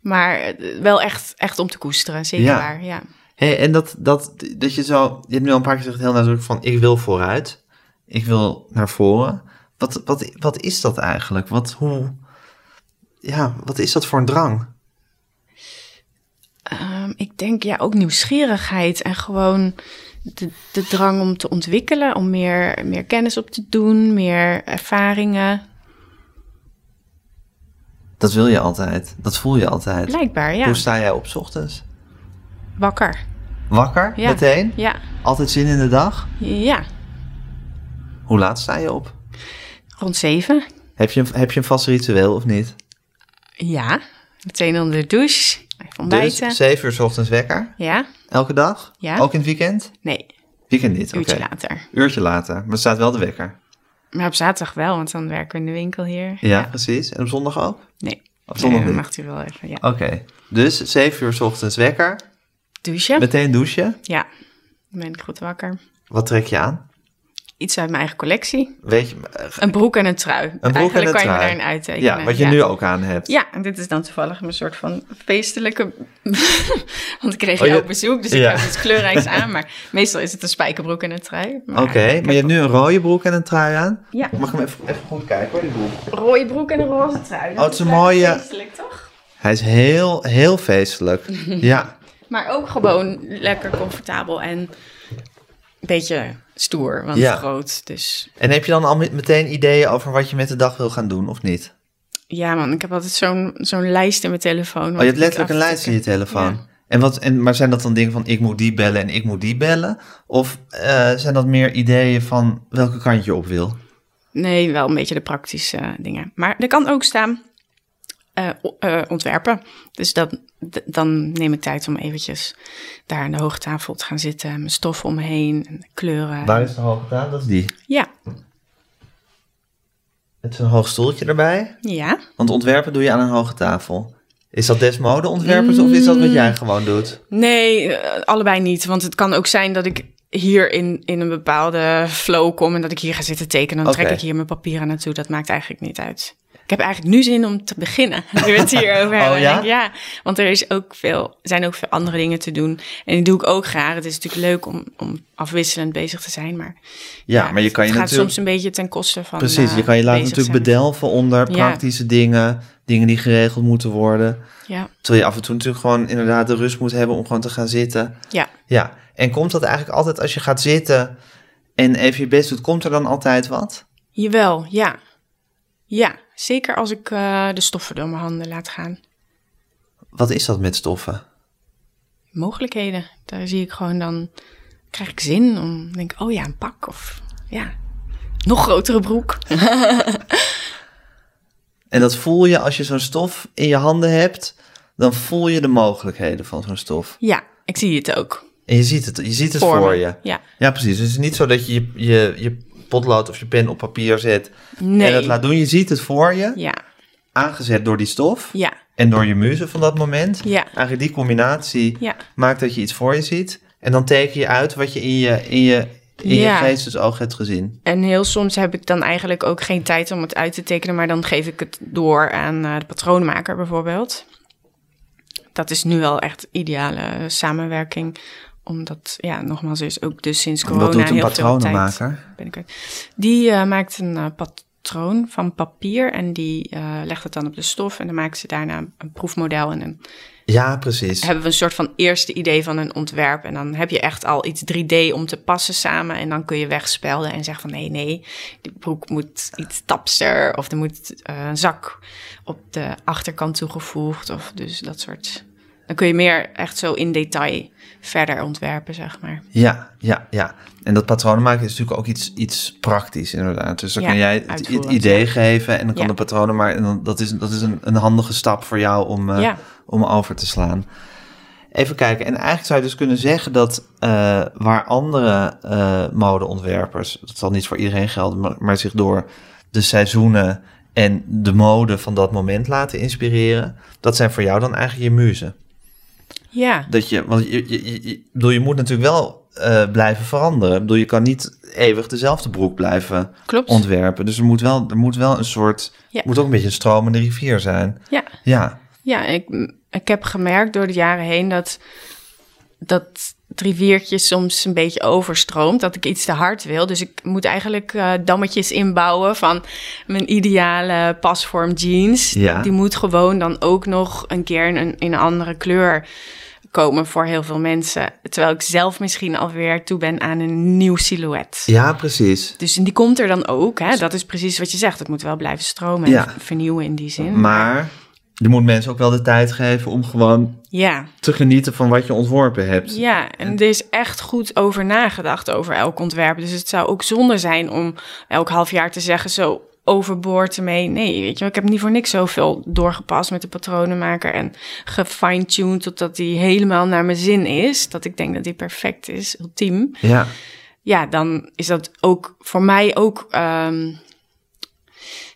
Maar eh, wel echt, echt om te koesteren, zeker Ja. waar. Ja. Hey, en dat, dat, dat je zo... Je hebt nu al een paar keer gezegd heel nadrukkelijk van... Ik wil vooruit. Ik wil naar voren. Wat, wat, wat is dat eigenlijk? Wat, hoe... Ja, wat is dat voor een drang? Ehm, ik denk ja, ook nieuwsgierigheid en gewoon de, de drang om te ontwikkelen, om meer, meer kennis op te doen, meer ervaringen. Dat wil je altijd. Dat voel je altijd. Blijkbaar, ja. Hoe sta jij op 's ochtends? Wakker. Wakker? Ja. Meteen? Ja. Altijd zin in de dag? Ja. Hoe laat sta je op? Rond zeven. Heb je, een- heb je een vast ritueel of niet? Ja. Meteen onder de douche. Even ontbijten. Dus 7 uur 's ochtends wekker? Ja. Elke dag? Ja. Ook in het weekend? Nee. Weekend niet, oké. Uurtje later. Uurtje later. Maar er staat wel de wekker. Maar op zaterdag wel, want dan werken we in de winkel hier. Ja, precies. En op zondag ook? Nee. Op zondag Nee, mag u wel even, ja. Oké. Dus 7 uur 's ochtends wekker. Douchen? Meteen douchen. Ja. Dan ben ik goed wakker. Wat trek je aan? Iets uit mijn eigen collectie. Weet je, eh, Een broek en een trui. een broek en Eigenlijk een kan je me trui. daarin uittekenen. Ja, wat je nu ook aan hebt. Ja, en dit is dan toevallig mijn soort van feestelijke... Want ik kreeg Oh, je- jou op bezoek, dus ik heb iets kleurrijks aan. Maar meestal is het een spijkerbroek en een trui. Oké, maar je heb hebt nu een rode broek en een trui aan. Ja, Mag ik hem even, even goed kijken hoor, die broek? een rode broek en een roze trui. Oh, het is een mooie- Feestelijk, toch? Hij is heel, heel feestelijk. ja. Maar ook gewoon lekker comfortabel en een beetje stoer, want Ja. groot. Dus En heb je dan al met- meteen ideeën over wat je met de dag wil gaan doen of niet? ja man, ik heb altijd zo'n zo'n lijst in mijn telefoon. Oh, je hebt letterlijk een lijst in je telefoon. Ja. En wat, en, maar zijn dat dan dingen van ik moet die bellen en ik moet die bellen? Of eh, zijn dat meer ideeën van welke kant je op wil? Nee, wel een beetje de praktische eh, dingen. Maar er kan ook staan eh, eh, ontwerpen. Dus dat, dan neem ik tijd om eventjes daar aan de hoge tafel te gaan zitten. Mijn stof om me heen, en kleuren. Waar is de hoge tafel? Dat is die. Ja, Met zo'n hoog stoeltje erbij. ja. Want ontwerpen doe je aan een hoge tafel. Is dat desmode ontwerpers of is dat wat jij gewoon doet? Nee, eh, allebei niet. Want het kan ook zijn dat ik hier in, in een bepaalde flow kom en dat ik hier ga zitten tekenen. Dan trek ik hier mijn papieren naartoe. Dat maakt eigenlijk niet uit. Ik heb eigenlijk nu zin om te beginnen. Nu we het hierover hebben. Oh, ja? Denk ik, ja, want er is ook veel, zijn ook veel andere dingen te doen. En die doe ik ook graag. Het is natuurlijk leuk om, om afwisselend bezig te zijn. Maar Ja, maar je kan je het gaat natuurlijk... soms een beetje ten koste van. Precies, eh, je kan je laten natuurlijk zijn. bedelven onder Ja. praktische dingen. Dingen die geregeld moeten worden. Ja, Terwijl je af en toe natuurlijk gewoon inderdaad de rust moet hebben om gewoon te gaan zitten. ja. Ja, en komt dat eigenlijk altijd als je gaat zitten en even je best doet, komt er dan altijd wat? Jawel, ja. Ja, zeker als ik eh, de stoffen door mijn handen laat gaan. Wat is dat met stoffen? mogelijkheden. Daar zie ik gewoon dan, krijg ik zin om, denk oh ja, een pak of ja, nog grotere broek. En dat voel je als je zo'n stof in je handen hebt, dan voel je de mogelijkheden van zo'n stof. Ja, ik zie het ook. En je ziet het, je ziet het Voor je. ja. Ja, precies. Dus het is niet zo dat je je, je je potlood of je pen op papier zet Nee. en dat laat doen. Je ziet het voor je, Ja, aangezet door die stof ja, en door je muze van dat moment. Ja. Eigenlijk die combinatie ja, maakt dat je iets voor je ziet. En dan teken je uit wat je in je, in je, in Ja. je geestesoog hebt gezien. En heel soms heb ik dan eigenlijk ook geen tijd om het uit te tekenen, maar dan geef ik het door aan eh, de patroonmaker bijvoorbeeld. Dat is nu wel echt ideale samenwerking, omdat, ja, nogmaals, er is ook dus sinds corona Wat doet een heel? Ben ik kwijt. Die eh, maakt een eh, pat- patroon van papier en die eh, legt het dan op de stof en dan maken ze daarna een proefmodel en dan Ja, precies. hebben we een soort van eerste idee van een ontwerp en dan heb je echt al iets 3D om te passen samen en dan kun je wegspelden en zeggen van nee, nee, die broek moet iets tapster of er moet een zak op de achterkant toegevoegd of dus dat soort. Dan kun je meer echt zo in detail verder ontwerpen, zeg maar. Ja, ja, ja. En dat patronen maken is natuurlijk ook iets, iets praktisch, inderdaad. Dus dan Ja, kan jij het, idee ja. geven en dan kan Ja. de patronen maken. En dan, dat is, dat is een, een handige stap voor jou om, eh, om over te slaan. Even kijken. En eigenlijk zou je dus kunnen zeggen dat eh, waar andere eh, modeontwerpers, dat zal niet voor iedereen gelden, maar, maar zich door de seizoenen en de mode van dat moment laten inspireren, dat zijn voor jou dan eigenlijk je muzen. Ja, Dat je, want je, je, je, bedoel, je moet natuurlijk wel eh, blijven veranderen. Ik bedoel, je kan niet eeuwig dezelfde broek blijven klopt. ontwerpen. Dus er moet wel, er moet wel een soort, Ja. moet ook een beetje een stromende rivier zijn. Ja. Ja, Ja, ik, ik heb gemerkt door de jaren heen dat dat het riviertje soms een beetje overstroomt. Dat ik iets te hard wil. Dus ik moet eigenlijk eh, dammetjes inbouwen van mijn ideale pasvorm jeans. Ja. Die moet gewoon dan ook nog een keer in een, in een andere kleur komen voor heel veel mensen. Terwijl ik zelf misschien alweer toe ben aan een nieuw silhouet. ja precies. Dus die komt er dan ook. Hè? Dat is precies wat je zegt. Het moet wel blijven stromen Ja. en vernieuwen in die zin. Maar je moet mensen ook wel de tijd geven om gewoon Ja. te genieten van wat je ontworpen hebt. Ja, en er is echt goed over nagedacht over elk ontwerp. Dus het zou ook zonde zijn om elk half jaar te zeggen zo overboord ermee. Nee, weet je, wel, ik heb niet voor niks zoveel doorgepast met de patronenmaker en gefine-tuned totdat die helemaal naar mijn zin is. Dat ik denk dat die perfect is, ultiem. Ja, Ja, dan is dat ook voor mij ook. ehm,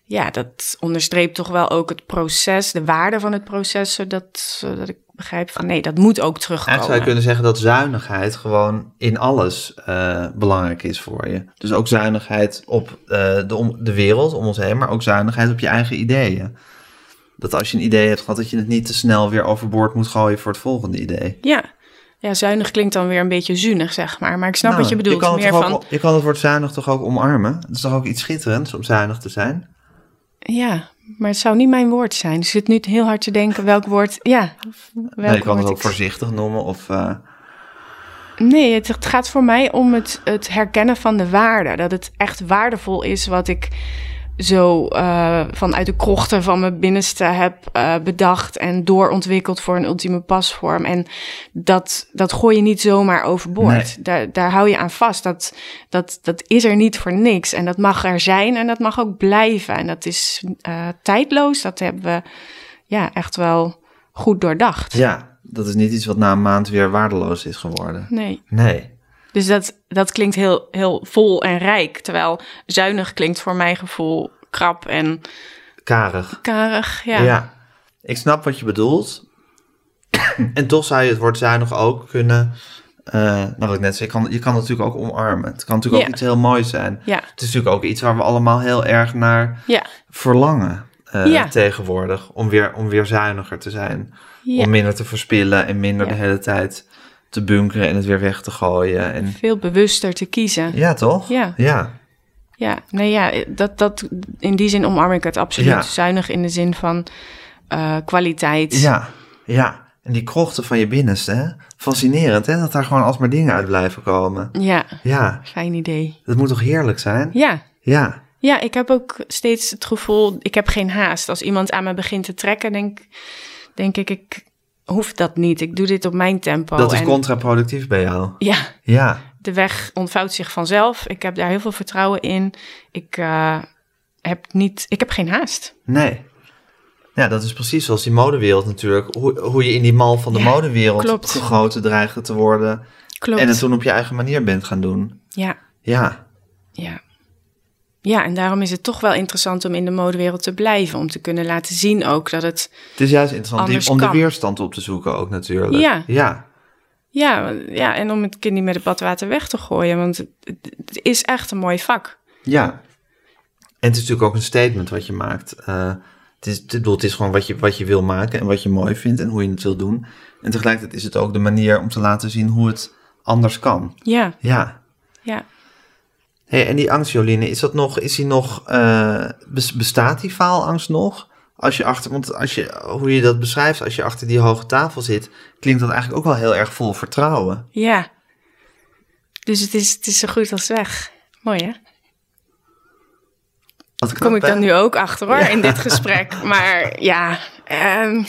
ja, dat onderstreept toch wel ook het proces, de waarde van het proces, zodat, zodat ik begrijp van nee, dat moet ook terugkomen. eigenlijk zou je kunnen zeggen dat zuinigheid gewoon in alles eh, belangrijk is voor je. Dus ook zuinigheid op eh, de, om, de wereld om ons heen, maar ook zuinigheid op je eigen ideeën. Dat als je een idee hebt gehad, dat je het niet te snel weer overboord moet gooien voor het volgende idee. Ja. ja, zuinig klinkt dan weer een beetje zuinig, zeg maar. Maar ik snap Nou, wat je bedoelt. kan, het meer van, ook, je kan het woord zuinig toch ook omarmen? Het is toch ook iets schitterends om zuinig te zijn? Ja, maar het zou niet mijn woord zijn. Dus ik zit nu heel hard te denken welk woord... Ja, welk Nou, je kan het ook ik- voorzichtig noemen of... eh, Nee, het, het gaat voor mij om het, het herkennen van de waarde. Dat het echt waardevol is wat ik zo eh, vanuit de krochten van mijn binnenste heb eh, bedacht en doorontwikkeld voor een ultieme pasvorm. En dat, dat gooi je niet zomaar overboord. Nee. Daar, daar hou je aan vast. Dat, dat, dat is er niet voor niks. En dat mag er zijn en dat mag ook blijven. En dat is eh, tijdloos. Dat hebben we ja, echt wel goed doordacht. ja, dat is niet iets wat na een maand weer waardeloos is geworden. Nee. Nee. Dus dat, dat klinkt heel, heel vol en rijk. Terwijl zuinig klinkt voor mijn gevoel krap en Karig. karig. Ja, Ja. ik snap wat je bedoelt. en toch zou je het woord zuinig ook kunnen... eh nou, wat ik net zei, je kan, je kan het natuurlijk ook omarmen. Het kan natuurlijk ook iets heel moois zijn. ja, Het is natuurlijk ook iets waar we allemaal heel erg naar ja. verlangen eh, tegenwoordig. Om weer, om weer zuiniger te zijn. Om minder te verspillen en minder de hele tijd te bunkeren en het weer weg te gooien. En... Veel bewuster te kiezen. Ja, Ja, toch? Ja. Ja. nee, ja, dat, dat, in die zin omarm ik het absoluut. Ja. Zuinig in de zin van eh, kwaliteit. Ja, ja. En die krochten van je binnenste, hè? Fascinerend, hè? Dat daar gewoon alsmaar dingen uit blijven komen. ja, Ja, fijn idee. dat moet toch heerlijk zijn? Ja. Ja, Ja, ik heb ook steeds het gevoel, ik heb geen haast. Als iemand aan me begint te trekken, denk, denk ik, ik hoef dat niet. Ik doe dit op mijn tempo. dat is En- contraproductief bij jou. Ja, Ja, de weg ontvouwt zich vanzelf. Ik heb daar heel veel vertrouwen in. Ik, eh, heb, niet, ik heb geen haast. nee. Ja, dat is precies zoals die modewereld natuurlijk. Hoe, hoe je in die mal van de Ja, modewereld klopt. gegoten dreigt te worden. Klopt. En het toen op je eigen manier bent gaan doen. Ja, Ja, ja. Ja, en daarom is het toch wel interessant om in de modewereld te blijven. Om te kunnen laten zien ook dat het... het is juist interessant die, om de weerstand op te zoeken ook natuurlijk. Ja. Ja, Ja, ja, en om het kind niet met het badwater weg te gooien. Want het, het is echt een mooi vak. Ja. En het is natuurlijk ook een statement wat je maakt. Eh, het, is, bedoel, het is gewoon wat je, wat je wil maken en wat je mooi vindt en hoe je het wil doen. En tegelijkertijd is het ook de manier om te laten zien hoe het anders kan. Ja, Ja. ja. Hey, en die angst, Joline, is dat nog, is die nog, eh, bes- bestaat die faalangst nog? Als je achter, want als je, hoe je dat beschrijft, als je achter die hoge tafel zit, klinkt dat eigenlijk ook wel heel erg vol vertrouwen. Ja. Dus het is, het is zo goed als weg. Mooi hè? Wat knap, Kom ik dan nu ook achter hoor, in dit gesprek. Maar ja, ehm,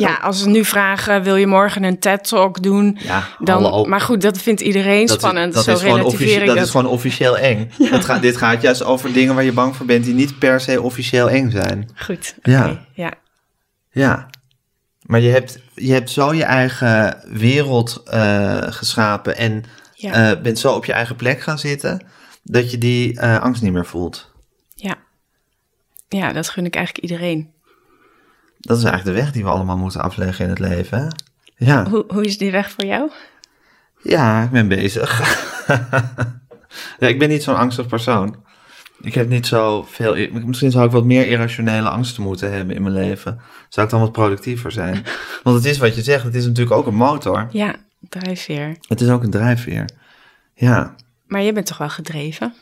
ja, als ze nu vragen, wil je morgen een TED-talk doen? Ja, Dan, maar goed, dat vindt iedereen Dat is- spannend. dat Zo is gewoon relativeer officie- ik dat dat. is gewoon officieel eng. Gaat, dit gaat juist over dingen waar je bang voor bent die niet per se officieel eng zijn. Goed. Ja. ja. Ja. Maar je hebt, je hebt zo je eigen wereld eh, geschapen en Ja. eh, bent zo op je eigen plek gaan zitten, dat je die eh, angst niet meer voelt. Ja. ja, dat gun ik eigenlijk iedereen. Dat is eigenlijk de weg die we allemaal moeten afleggen in het leven. Hè? Ja. Hoe, hoe is die weg voor jou? ja, ik ben bezig. ja, ik ben niet zo'n angstig persoon. Ik heb niet zo veel. Misschien zou ik wat meer irrationele angsten moeten hebben in mijn leven. Zou ik dan wat productiever zijn? Want het is wat je zegt, het is natuurlijk ook een motor. Ja, drijfveer. Het is ook een drijfveer. Ja. Maar je bent toch wel gedreven?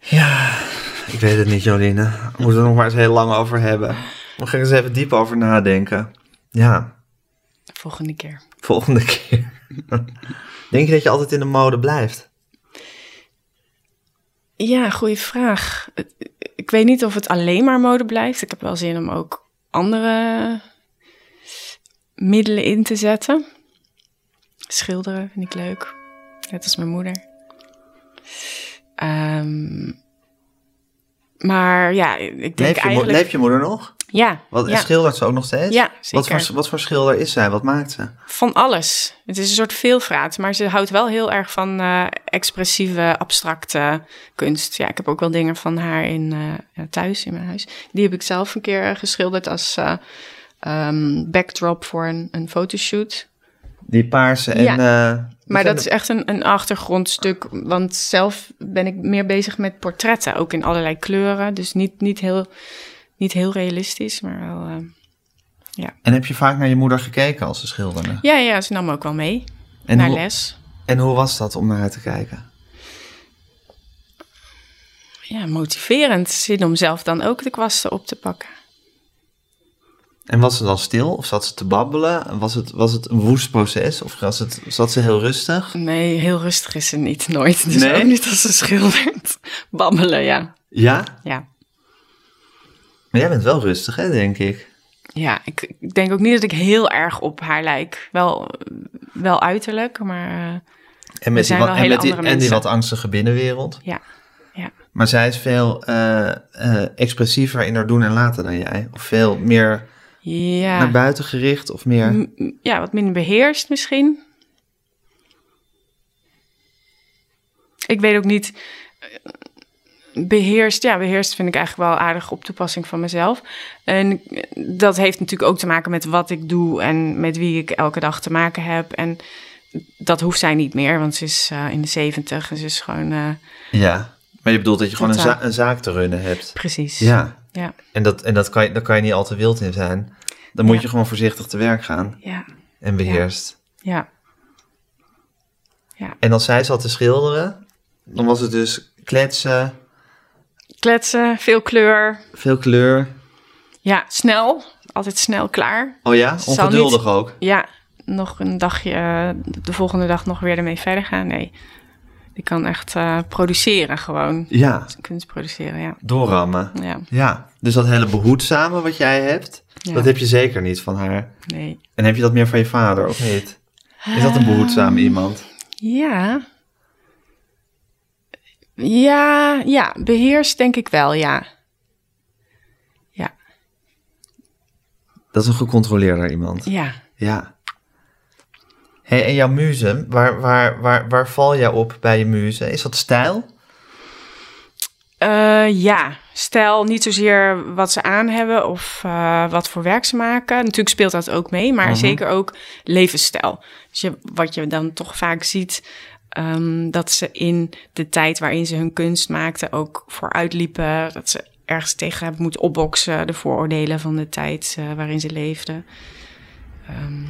Ja, ik weet het niet, Joline. We moeten er nog maar eens heel lang over hebben. We gaan er eens even diep over nadenken. Ja, Volgende keer. volgende keer. Denk je dat je altijd in de mode blijft? Ja, goede vraag. Ik weet niet of het alleen maar mode blijft. Ik heb wel zin om ook andere middelen in te zetten. Schilderen vind ik leuk. Net als mijn moeder. Ehm, maar ja, ik denk Leeft je, eigenlijk... leeft je moeder nog? Ja, Wat, ja. Schildert ze ook nog steeds? Ja, Wat zeker. voor, wat voor schilder is zij? Wat maakt ze? Van alles. Het is een soort veelvraat, maar ze houdt wel heel erg van eh, expressieve, abstracte kunst. Ja, ik heb ook wel dingen van haar in, eh, thuis, in mijn huis. Die heb ik zelf een keer eh, geschilderd als eh, ehm, backdrop voor een, een fotoshoot. Die paarse en... Ja. eh, Maar dat is echt een, een achtergrondstuk, want zelf ben ik meer bezig met portretten, ook in allerlei kleuren. Dus niet, niet, heel, niet heel realistisch, maar wel... eh, En heb je vaak naar je moeder gekeken als ze schilderde? ja, ja, ze nam me ook wel mee En naar hoe, les. En hoe was dat om naar haar te kijken? ja, motiverend. Zin om zelf dan ook de kwasten op te pakken. En was ze dan stil of zat ze te babbelen? Was het, was het een woest proces of was het, zat ze heel rustig? Nee, heel rustig is ze niet, nooit. Dus Nee? ook niet als ze schildert. Babbelen, ja. Ja? Ja, Maar jij bent wel rustig, hè, denk ik. ja ik, ik denk ook niet dat ik heel erg op haar lijk. Wel, wel uiterlijk, maar uh, En met, die, wat, en, met die, en die wat angstige binnenwereld. ja. ja. Maar zij is veel eh, eh, expressiever in haar doen en laten dan jij. Of veel meer Ja. naar buiten gericht of meer... Ja, wat minder beheerst misschien. Ik weet ook niet. eh, Beheerst, ja, beheerst vind ik eigenlijk wel aardig op toepassing van mezelf. En dat heeft natuurlijk ook te maken met wat ik doe en met wie ik elke dag te maken heb. En dat hoeft zij niet meer, want ze is eh, in de zeventig en ze is gewoon eh, Ja. Maar je bedoelt dat je gewoon een, za- een zaak te runnen hebt. precies. Ja. Ja, En, dat, en dat kan je, daar kan je niet al te wild in zijn. Dan moet Ja. je gewoon voorzichtig te werk gaan. ja, En beheerst. ja. En als zij zat te schilderen, dan was het dus kletsen, Kletsen, veel kleur. veel kleur. Ja, snel. Altijd snel klaar. Oh ja, ongeduldig ook. Ja, nog een dagje, eh, de volgende dag nog weer ermee verder gaan. Nee, die kan echt eh, produceren gewoon. Ja, Kunst produceren, ja. doorrammen. Ja, Ja, dus dat hele behoedzame wat jij hebt, ja. dat heb je zeker niet van haar. Nee. En heb je dat meer van je vader, of niet? Is dat een behoedzame iemand? Ja. Ja, ja, beheers denk ik wel, ja. Ja, Dat is een gecontroleerder iemand. ja. Ja. Hey, en jouw muze, waar, waar, waar, waar val jij op bij je muze? Is dat stijl? Eh, ja, stijl niet zozeer wat ze aan hebben of eh, wat voor werk ze maken. Natuurlijk speelt dat ook mee, maar Mhm. zeker ook levensstijl. Dus je, wat je dan toch vaak ziet, ehm, dat ze in de tijd waarin ze hun kunst maakten ook vooruitliepen. Dat ze ergens tegen hebben moeten opboksen, de vooroordelen van de tijd eh, waarin ze leefden. Ehm,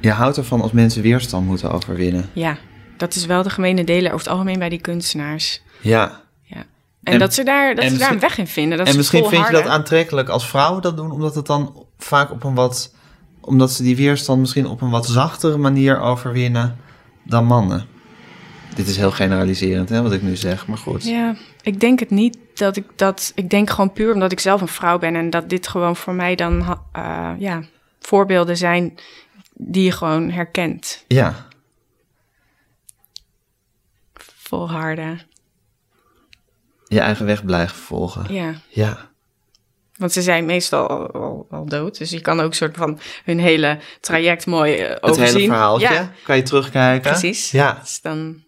Je houdt ervan als mensen weerstand moeten overwinnen. ja, dat is wel de gemene delen over het algemeen bij die kunstenaars. Ja. Ja. En, En- dat ze daar, dat ze daar een weg in vinden. Dat en misschien vind je dat aantrekkelijk als vrouwen dat doen, omdat het dan vaak op een wat, omdat ze die weerstand misschien op een wat zachtere manier overwinnen dan mannen. Dit is heel generaliserend, hè, wat ik nu zeg, maar goed. Ja, ik denk het niet dat ik dat. Ik denk gewoon puur omdat ik zelf een vrouw ben en dat dit gewoon voor mij dan eh, ja, voorbeelden zijn die je gewoon herkent. Ja, Volharden. je eigen weg blijven volgen. Ja. Ja, Want ze zijn meestal al, al, al dood. Dus je kan ook soort van hun hele traject mooi eh, het overzien. hele verhaaltje Ja, kan je terugkijken. precies. Ja, Dus dan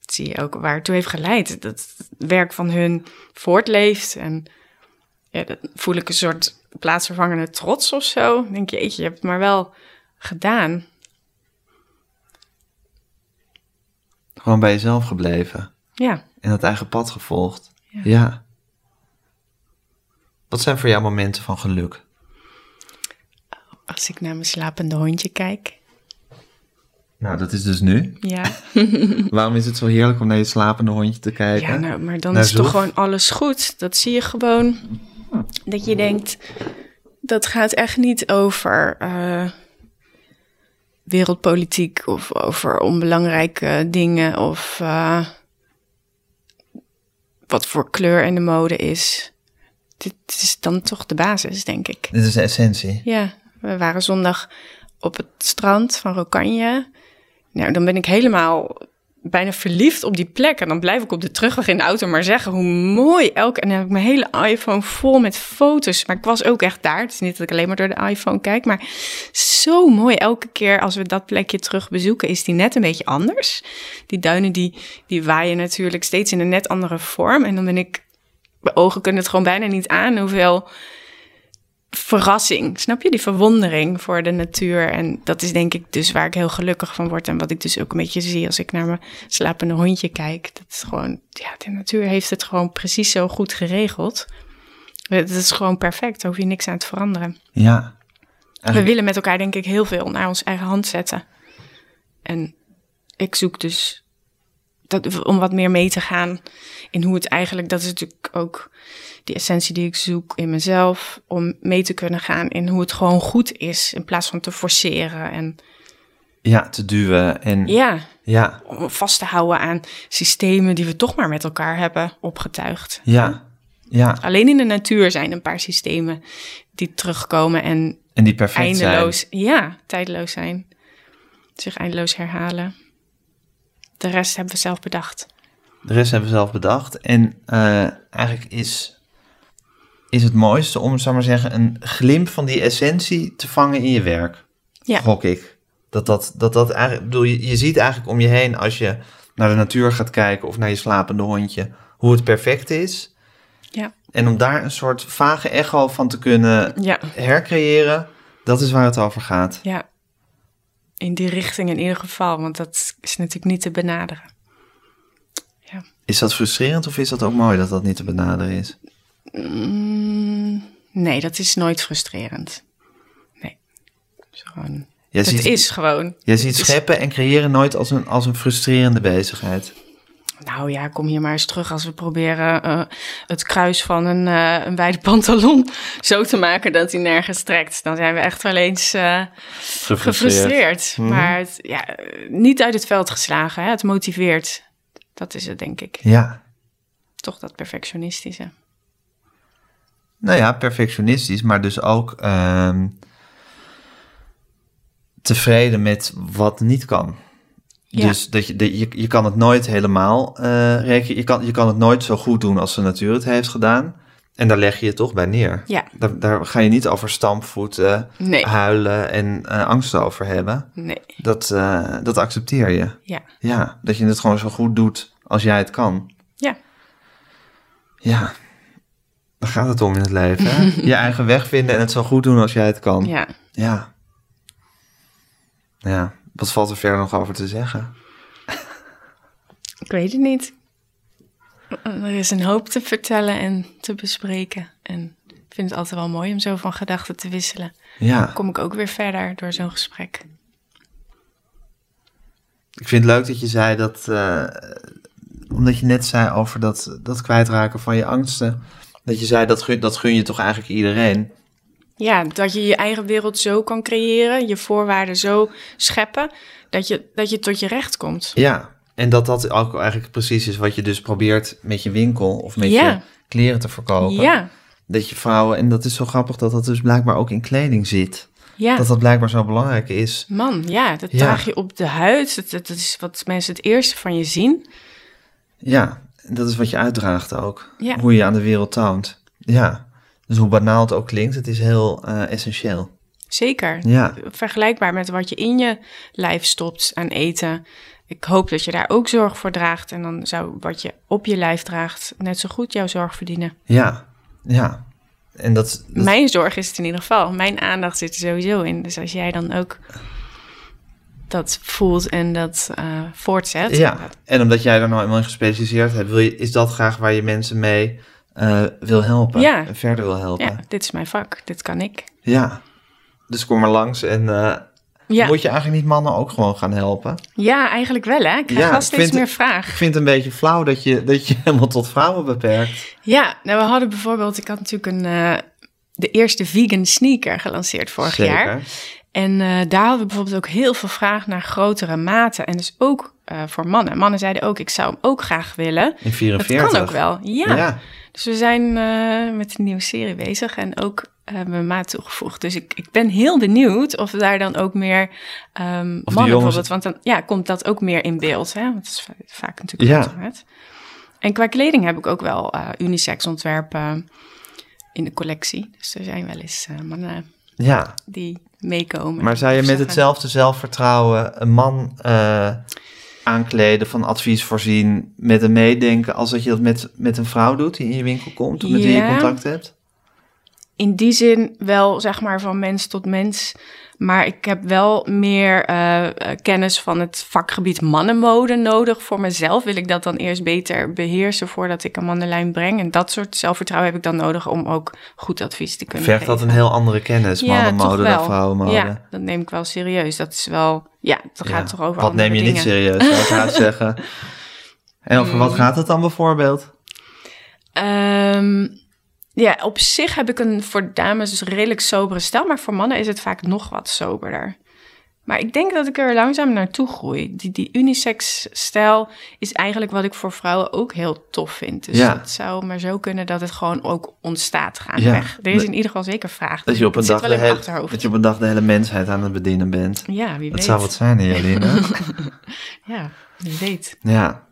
zie je ook waar het toe heeft geleid. Dat het werk van hun voortleeft. En ja, dat voel ik een soort plaatsvervangende trots of zo. Dan denk je, jeetje, je hebt het maar wel gedaan. gewoon bij jezelf gebleven. Ja, En dat eigen pad gevolgd. Ja. ja. Wat zijn voor jou momenten van geluk? als ik naar mijn slapende hondje kijk. Nou, dat is dus nu. Ja, Waarom is het zo heerlijk om naar je slapende hondje te kijken? ja nou, maar dan Naar is toch gewoon alles goed. Dat zie je gewoon. Dat je denkt, dat gaat echt niet over eh, wereldpolitiek of over onbelangrijke dingen of eh, wat voor kleur in de mode is. Dit is dan toch de basis, denk ik. Dit is de essentie. Ja, we waren zondag op het strand van Rokanje. Nou, dan ben ik helemaal bijna verliefd op die plek. En dan blijf ik op de terugweg in de auto maar zeggen hoe mooi elke... En dan heb ik mijn hele iPhone vol met foto's. Maar ik was ook echt daar. Het is niet dat ik alleen maar door de iPhone kijk. Maar zo mooi. Elke keer als we dat plekje terug bezoeken... is die net een beetje anders. Die duinen die, die waaien natuurlijk steeds in een net andere vorm. En dan ben ik... Mijn ogen kunnen het gewoon bijna niet aan hoeveel verrassing. Snap je? Die verwondering voor de natuur. En dat is denk ik dus waar ik heel gelukkig van word. En wat ik dus ook een beetje zie als ik naar mijn slapende hondje kijk. Dat is gewoon, ja, de natuur heeft het gewoon precies zo goed geregeld. Het is gewoon perfect. Daar hoef je niks aan te veranderen. Ja. We willen met elkaar denk ik heel veel naar onze eigen hand zetten. En ik zoek dus dat, om wat meer mee te gaan in hoe het eigenlijk, dat is natuurlijk ook die essentie die ik zoek in mezelf, om mee te kunnen gaan in hoe het gewoon goed is, in plaats van te forceren en ja, te duwen en... ja, Ja, om vast te houden aan systemen die we toch maar met elkaar hebben opgetuigd. ja, ja. Alleen in de natuur zijn een paar systemen die terugkomen en En die perfect zijn. eindeloos, ja, tijdloos zijn. Zich eindeloos herhalen. De rest hebben we zelf bedacht. De rest hebben we zelf bedacht. En eh, eigenlijk is, is het mooiste om, zou maar zeggen, een glimp van die essentie te vangen in je werk. Ja. Gok ik. Dat dat, dat, dat eigenlijk, bedoel, je, je ziet eigenlijk om je heen als je naar de natuur gaat kijken of naar je slapende hondje, hoe het perfect is. Ja. En om daar een soort vage echo van te kunnen Ja, hercreëren, dat is waar het over gaat. ja. In die richting in ieder geval, want dat is natuurlijk niet te benaderen. Is dat frustrerend of is dat ook mooi dat dat niet te benaderen is? Mm, nee, dat is nooit frustrerend. Nee. Het gewoon, ziet, is gewoon. jij ziet scheppen en creëren nooit als een, als een frustrerende bezigheid. Nou ja, kom hier maar eens terug als we proberen eh, het kruis van een, eh, een wijde pantalon zo te maken dat hij nergens trekt. Dan zijn we echt wel eens eh, gefrustreerd. Mhm. Maar het, ja, niet uit het veld geslagen. Hè? Het motiveert. Dat is het, denk ik. Ja, Toch dat perfectionistische. Nou ja, perfectionistisch, maar dus ook ehm, tevreden met wat niet kan. Ja. Dus dat je, je, je kan het nooit helemaal eh rekenen. Je kan, je kan het nooit zo goed doen als de natuur het heeft gedaan. En daar leg je je toch bij neer. Ja. Daar, daar ga je niet over stampvoeten, Nee. huilen en eh, angst over hebben. Nee. Dat, eh, dat accepteer je. Ja. Ja, dat je het gewoon zo goed doet als jij het kan. Ja. Ja, daar gaat het om in het leven. Hè? je eigen weg vinden en het zo goed doen als jij het kan. Ja. Ja. Ja, wat valt er verder nog over te zeggen? Ik weet het niet. Er is een hoop te vertellen en te bespreken. En ik vind het altijd wel mooi om zo van gedachten te wisselen. Ja, Dan kom ik ook weer verder door zo'n gesprek. Ik vind het leuk dat je zei dat, eh, omdat je net zei over dat, dat kwijtraken van je angsten, dat je zei dat gun, dat gun je toch eigenlijk iedereen. Ja, dat je je eigen wereld zo kan creëren, je voorwaarden zo scheppen, dat je, dat je tot je recht komt. Ja, en dat dat ook eigenlijk precies is wat je dus probeert met je winkel of met Ja. je kleren te verkopen. Ja, Dat je vrouwen, en dat is zo grappig dat dat dus blijkbaar ook in kleding zit. ja. Dat dat blijkbaar zo belangrijk is. Man, ja, dat draag je op de huid. Dat, dat, dat is wat mensen het eerste van je zien. Ja, dat is wat je uitdraagt ook. Ja. Hoe je je aan de wereld toont. Ja. Dus hoe banaal het ook klinkt, het is heel eh, essentieel. Zeker. Ja. Vergelijkbaar met wat je in je lijf stopt aan eten. Ik hoop dat je daar ook zorg voor draagt. En dan zou wat je op je lijf draagt net zo goed jouw zorg verdienen. Ja, ja. En dat, dat- Mijn zorg is het in ieder geval. Mijn aandacht zit er sowieso in. Dus als jij dan ook dat voelt en dat eh, voortzet. ja. En omdat jij daar nou eenmaal in gespecialiseerd hebt, wil je, is dat graag waar je mensen mee eh, wil helpen. Ja. En verder wil helpen. Ja, dit is mijn vak. Dit kan ik. Ja. Dus kom maar langs en eh, Ja, moet je eigenlijk niet mannen ook gewoon gaan helpen? ja eigenlijk wel hè. Ik krijg Ja, steeds meer vraag. Ik vind het een beetje flauw dat je, dat je helemaal tot vrouwen beperkt. Ja, nou we hadden bijvoorbeeld, ik had natuurlijk een, de eerste vegan sneaker gelanceerd vorig Zeker. jaar. En eh, daar hadden we bijvoorbeeld ook heel veel vraag naar grotere maten. En dus ook eh, voor mannen. Mannen zeiden ook, ik zou hem ook graag willen. In 44. Dat kan ook wel, ja. Ja. Dus we zijn eh, met een nieuwe serie bezig en ook hebben we maat toegevoegd. Dus ik, ik ben heel benieuwd of daar dan ook meer ehm mannen jongens- bijvoorbeeld... Want dan ja, komt dat ook meer in beeld, hè? Want het is va- vaak natuurlijk Ja. En qua kleding heb ik ook wel unisex ontwerpen in de collectie. Dus er zijn wel eens mannen ja. die meekomen. Maar zou je met hetzelfde zelfvertrouwen een man eh, aankleden, van advies voorzien, met een meedenken, als dat je dat met, met een vrouw doet die in je winkel komt, of met wie je contact hebt? In die zin wel, zeg maar, van mens tot mens. Maar ik heb wel meer eh, eh, kennis van het vakgebied mannenmode nodig. Voor mezelf wil ik dat dan eerst beter beheersen voordat ik een mannenlijn breng. En dat soort zelfvertrouwen heb ik dan nodig om ook goed advies te kunnen Vergt dat geven. een heel andere kennis, Ja, mannenmode dan vrouwenmode? Ja, dat neem ik wel serieus. Dat is wel, ja, Ja. gaat toch over Wat neem je dingen. niet serieus, zou ik haast zeggen. En over wat gaat het dan bijvoorbeeld? Ehm, ja, op zich heb ik een voor dames dus redelijk sobere stijl, maar voor mannen is het vaak nog wat soberder. Maar ik denk dat ik er langzaam naartoe groei. Die, die unisex stijl is eigenlijk wat ik voor vrouwen ook heel tof vind. Dus Ja. het zou maar zo kunnen dat het gewoon ook ontstaat gaandeweg. Er is Dat- in ieder geval zeker vraag. Dat je, op een dag de hele, dat je op een dag de hele mensheid aan het bedienen bent. Ja, wie Dat weet. zou wat zijn, hè, Jolien. Ja, wie weet. ja.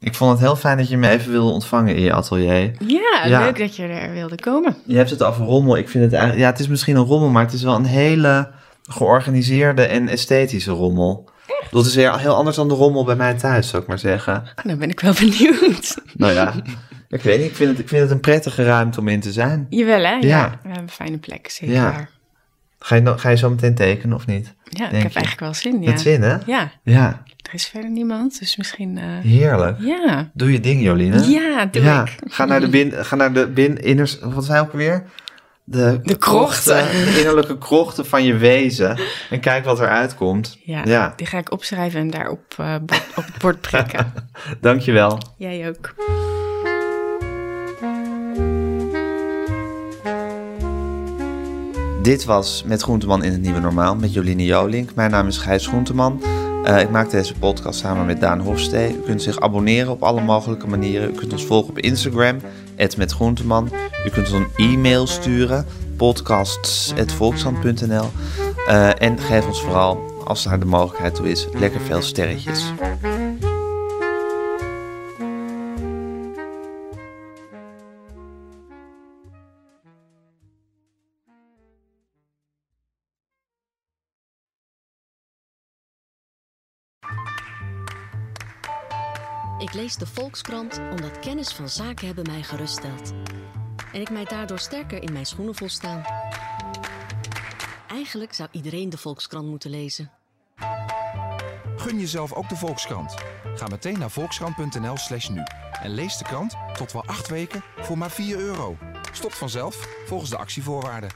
Ik vond het heel fijn dat je me even wilde ontvangen in je atelier. Ja, Ja. leuk dat je er wilde komen. Je hebt het over rommel. Ik vind het eigenlijk... Ja, het is misschien een rommel, maar het is wel een hele georganiseerde en esthetische rommel. Dat is weer heel anders dan de rommel bij mij thuis, zou ik maar zeggen. Dan ben ik wel benieuwd. Nou ja, ik weet niet. Ik vind het, ik vind het een prettige ruimte om in te zijn. Jawel, hè? Ja. Ja. We hebben fijne plekken, zeker. Ja. Ga je, ga je zo meteen tekenen of niet? Ja, ik heb je? eigenlijk wel zin, ja. Met zin, hè? Ja, Ja, er is verder niemand, dus misschien... eh, heerlijk. ja. Doe je ding, Jolien. Ja, doe ja. ik. Ga naar de bin, ga naar de bin, inners, wat zei ook alweer? De, De krochten. De innerlijke krochten van je wezen. En kijk wat eruit komt. Ja, Ja. die ga ik opschrijven en daar op, eh, op het bord prikken. Dankjewel. Jij ook. Dit was Met Groenteman in het Nieuwe Normaal met Joline Jolink. Mijn naam is Gijs Groenteman. Eh, ik maak deze podcast samen met Daan Hofstee. U kunt zich abonneren op alle mogelijke manieren. U kunt ons volgen op Instagram, @metgroenteman. U kunt ons een e-mail sturen, podcasts.volkshand.nl. Eh, en geef ons vooral, als daar de mogelijkheid toe is, lekker veel sterretjes. Lees de Volkskrant omdat kennis van zaken hebben mij geruststelt. En ik mij daardoor sterker in mijn schoenen voel staan. Eigenlijk zou iedereen de Volkskrant moeten lezen. Gun jezelf ook de Volkskrant. Ga meteen naar volkskrant.nl slash nu. En lees de krant tot wel acht weken voor maar 4 euro. Stopt vanzelf volgens de actievoorwaarden.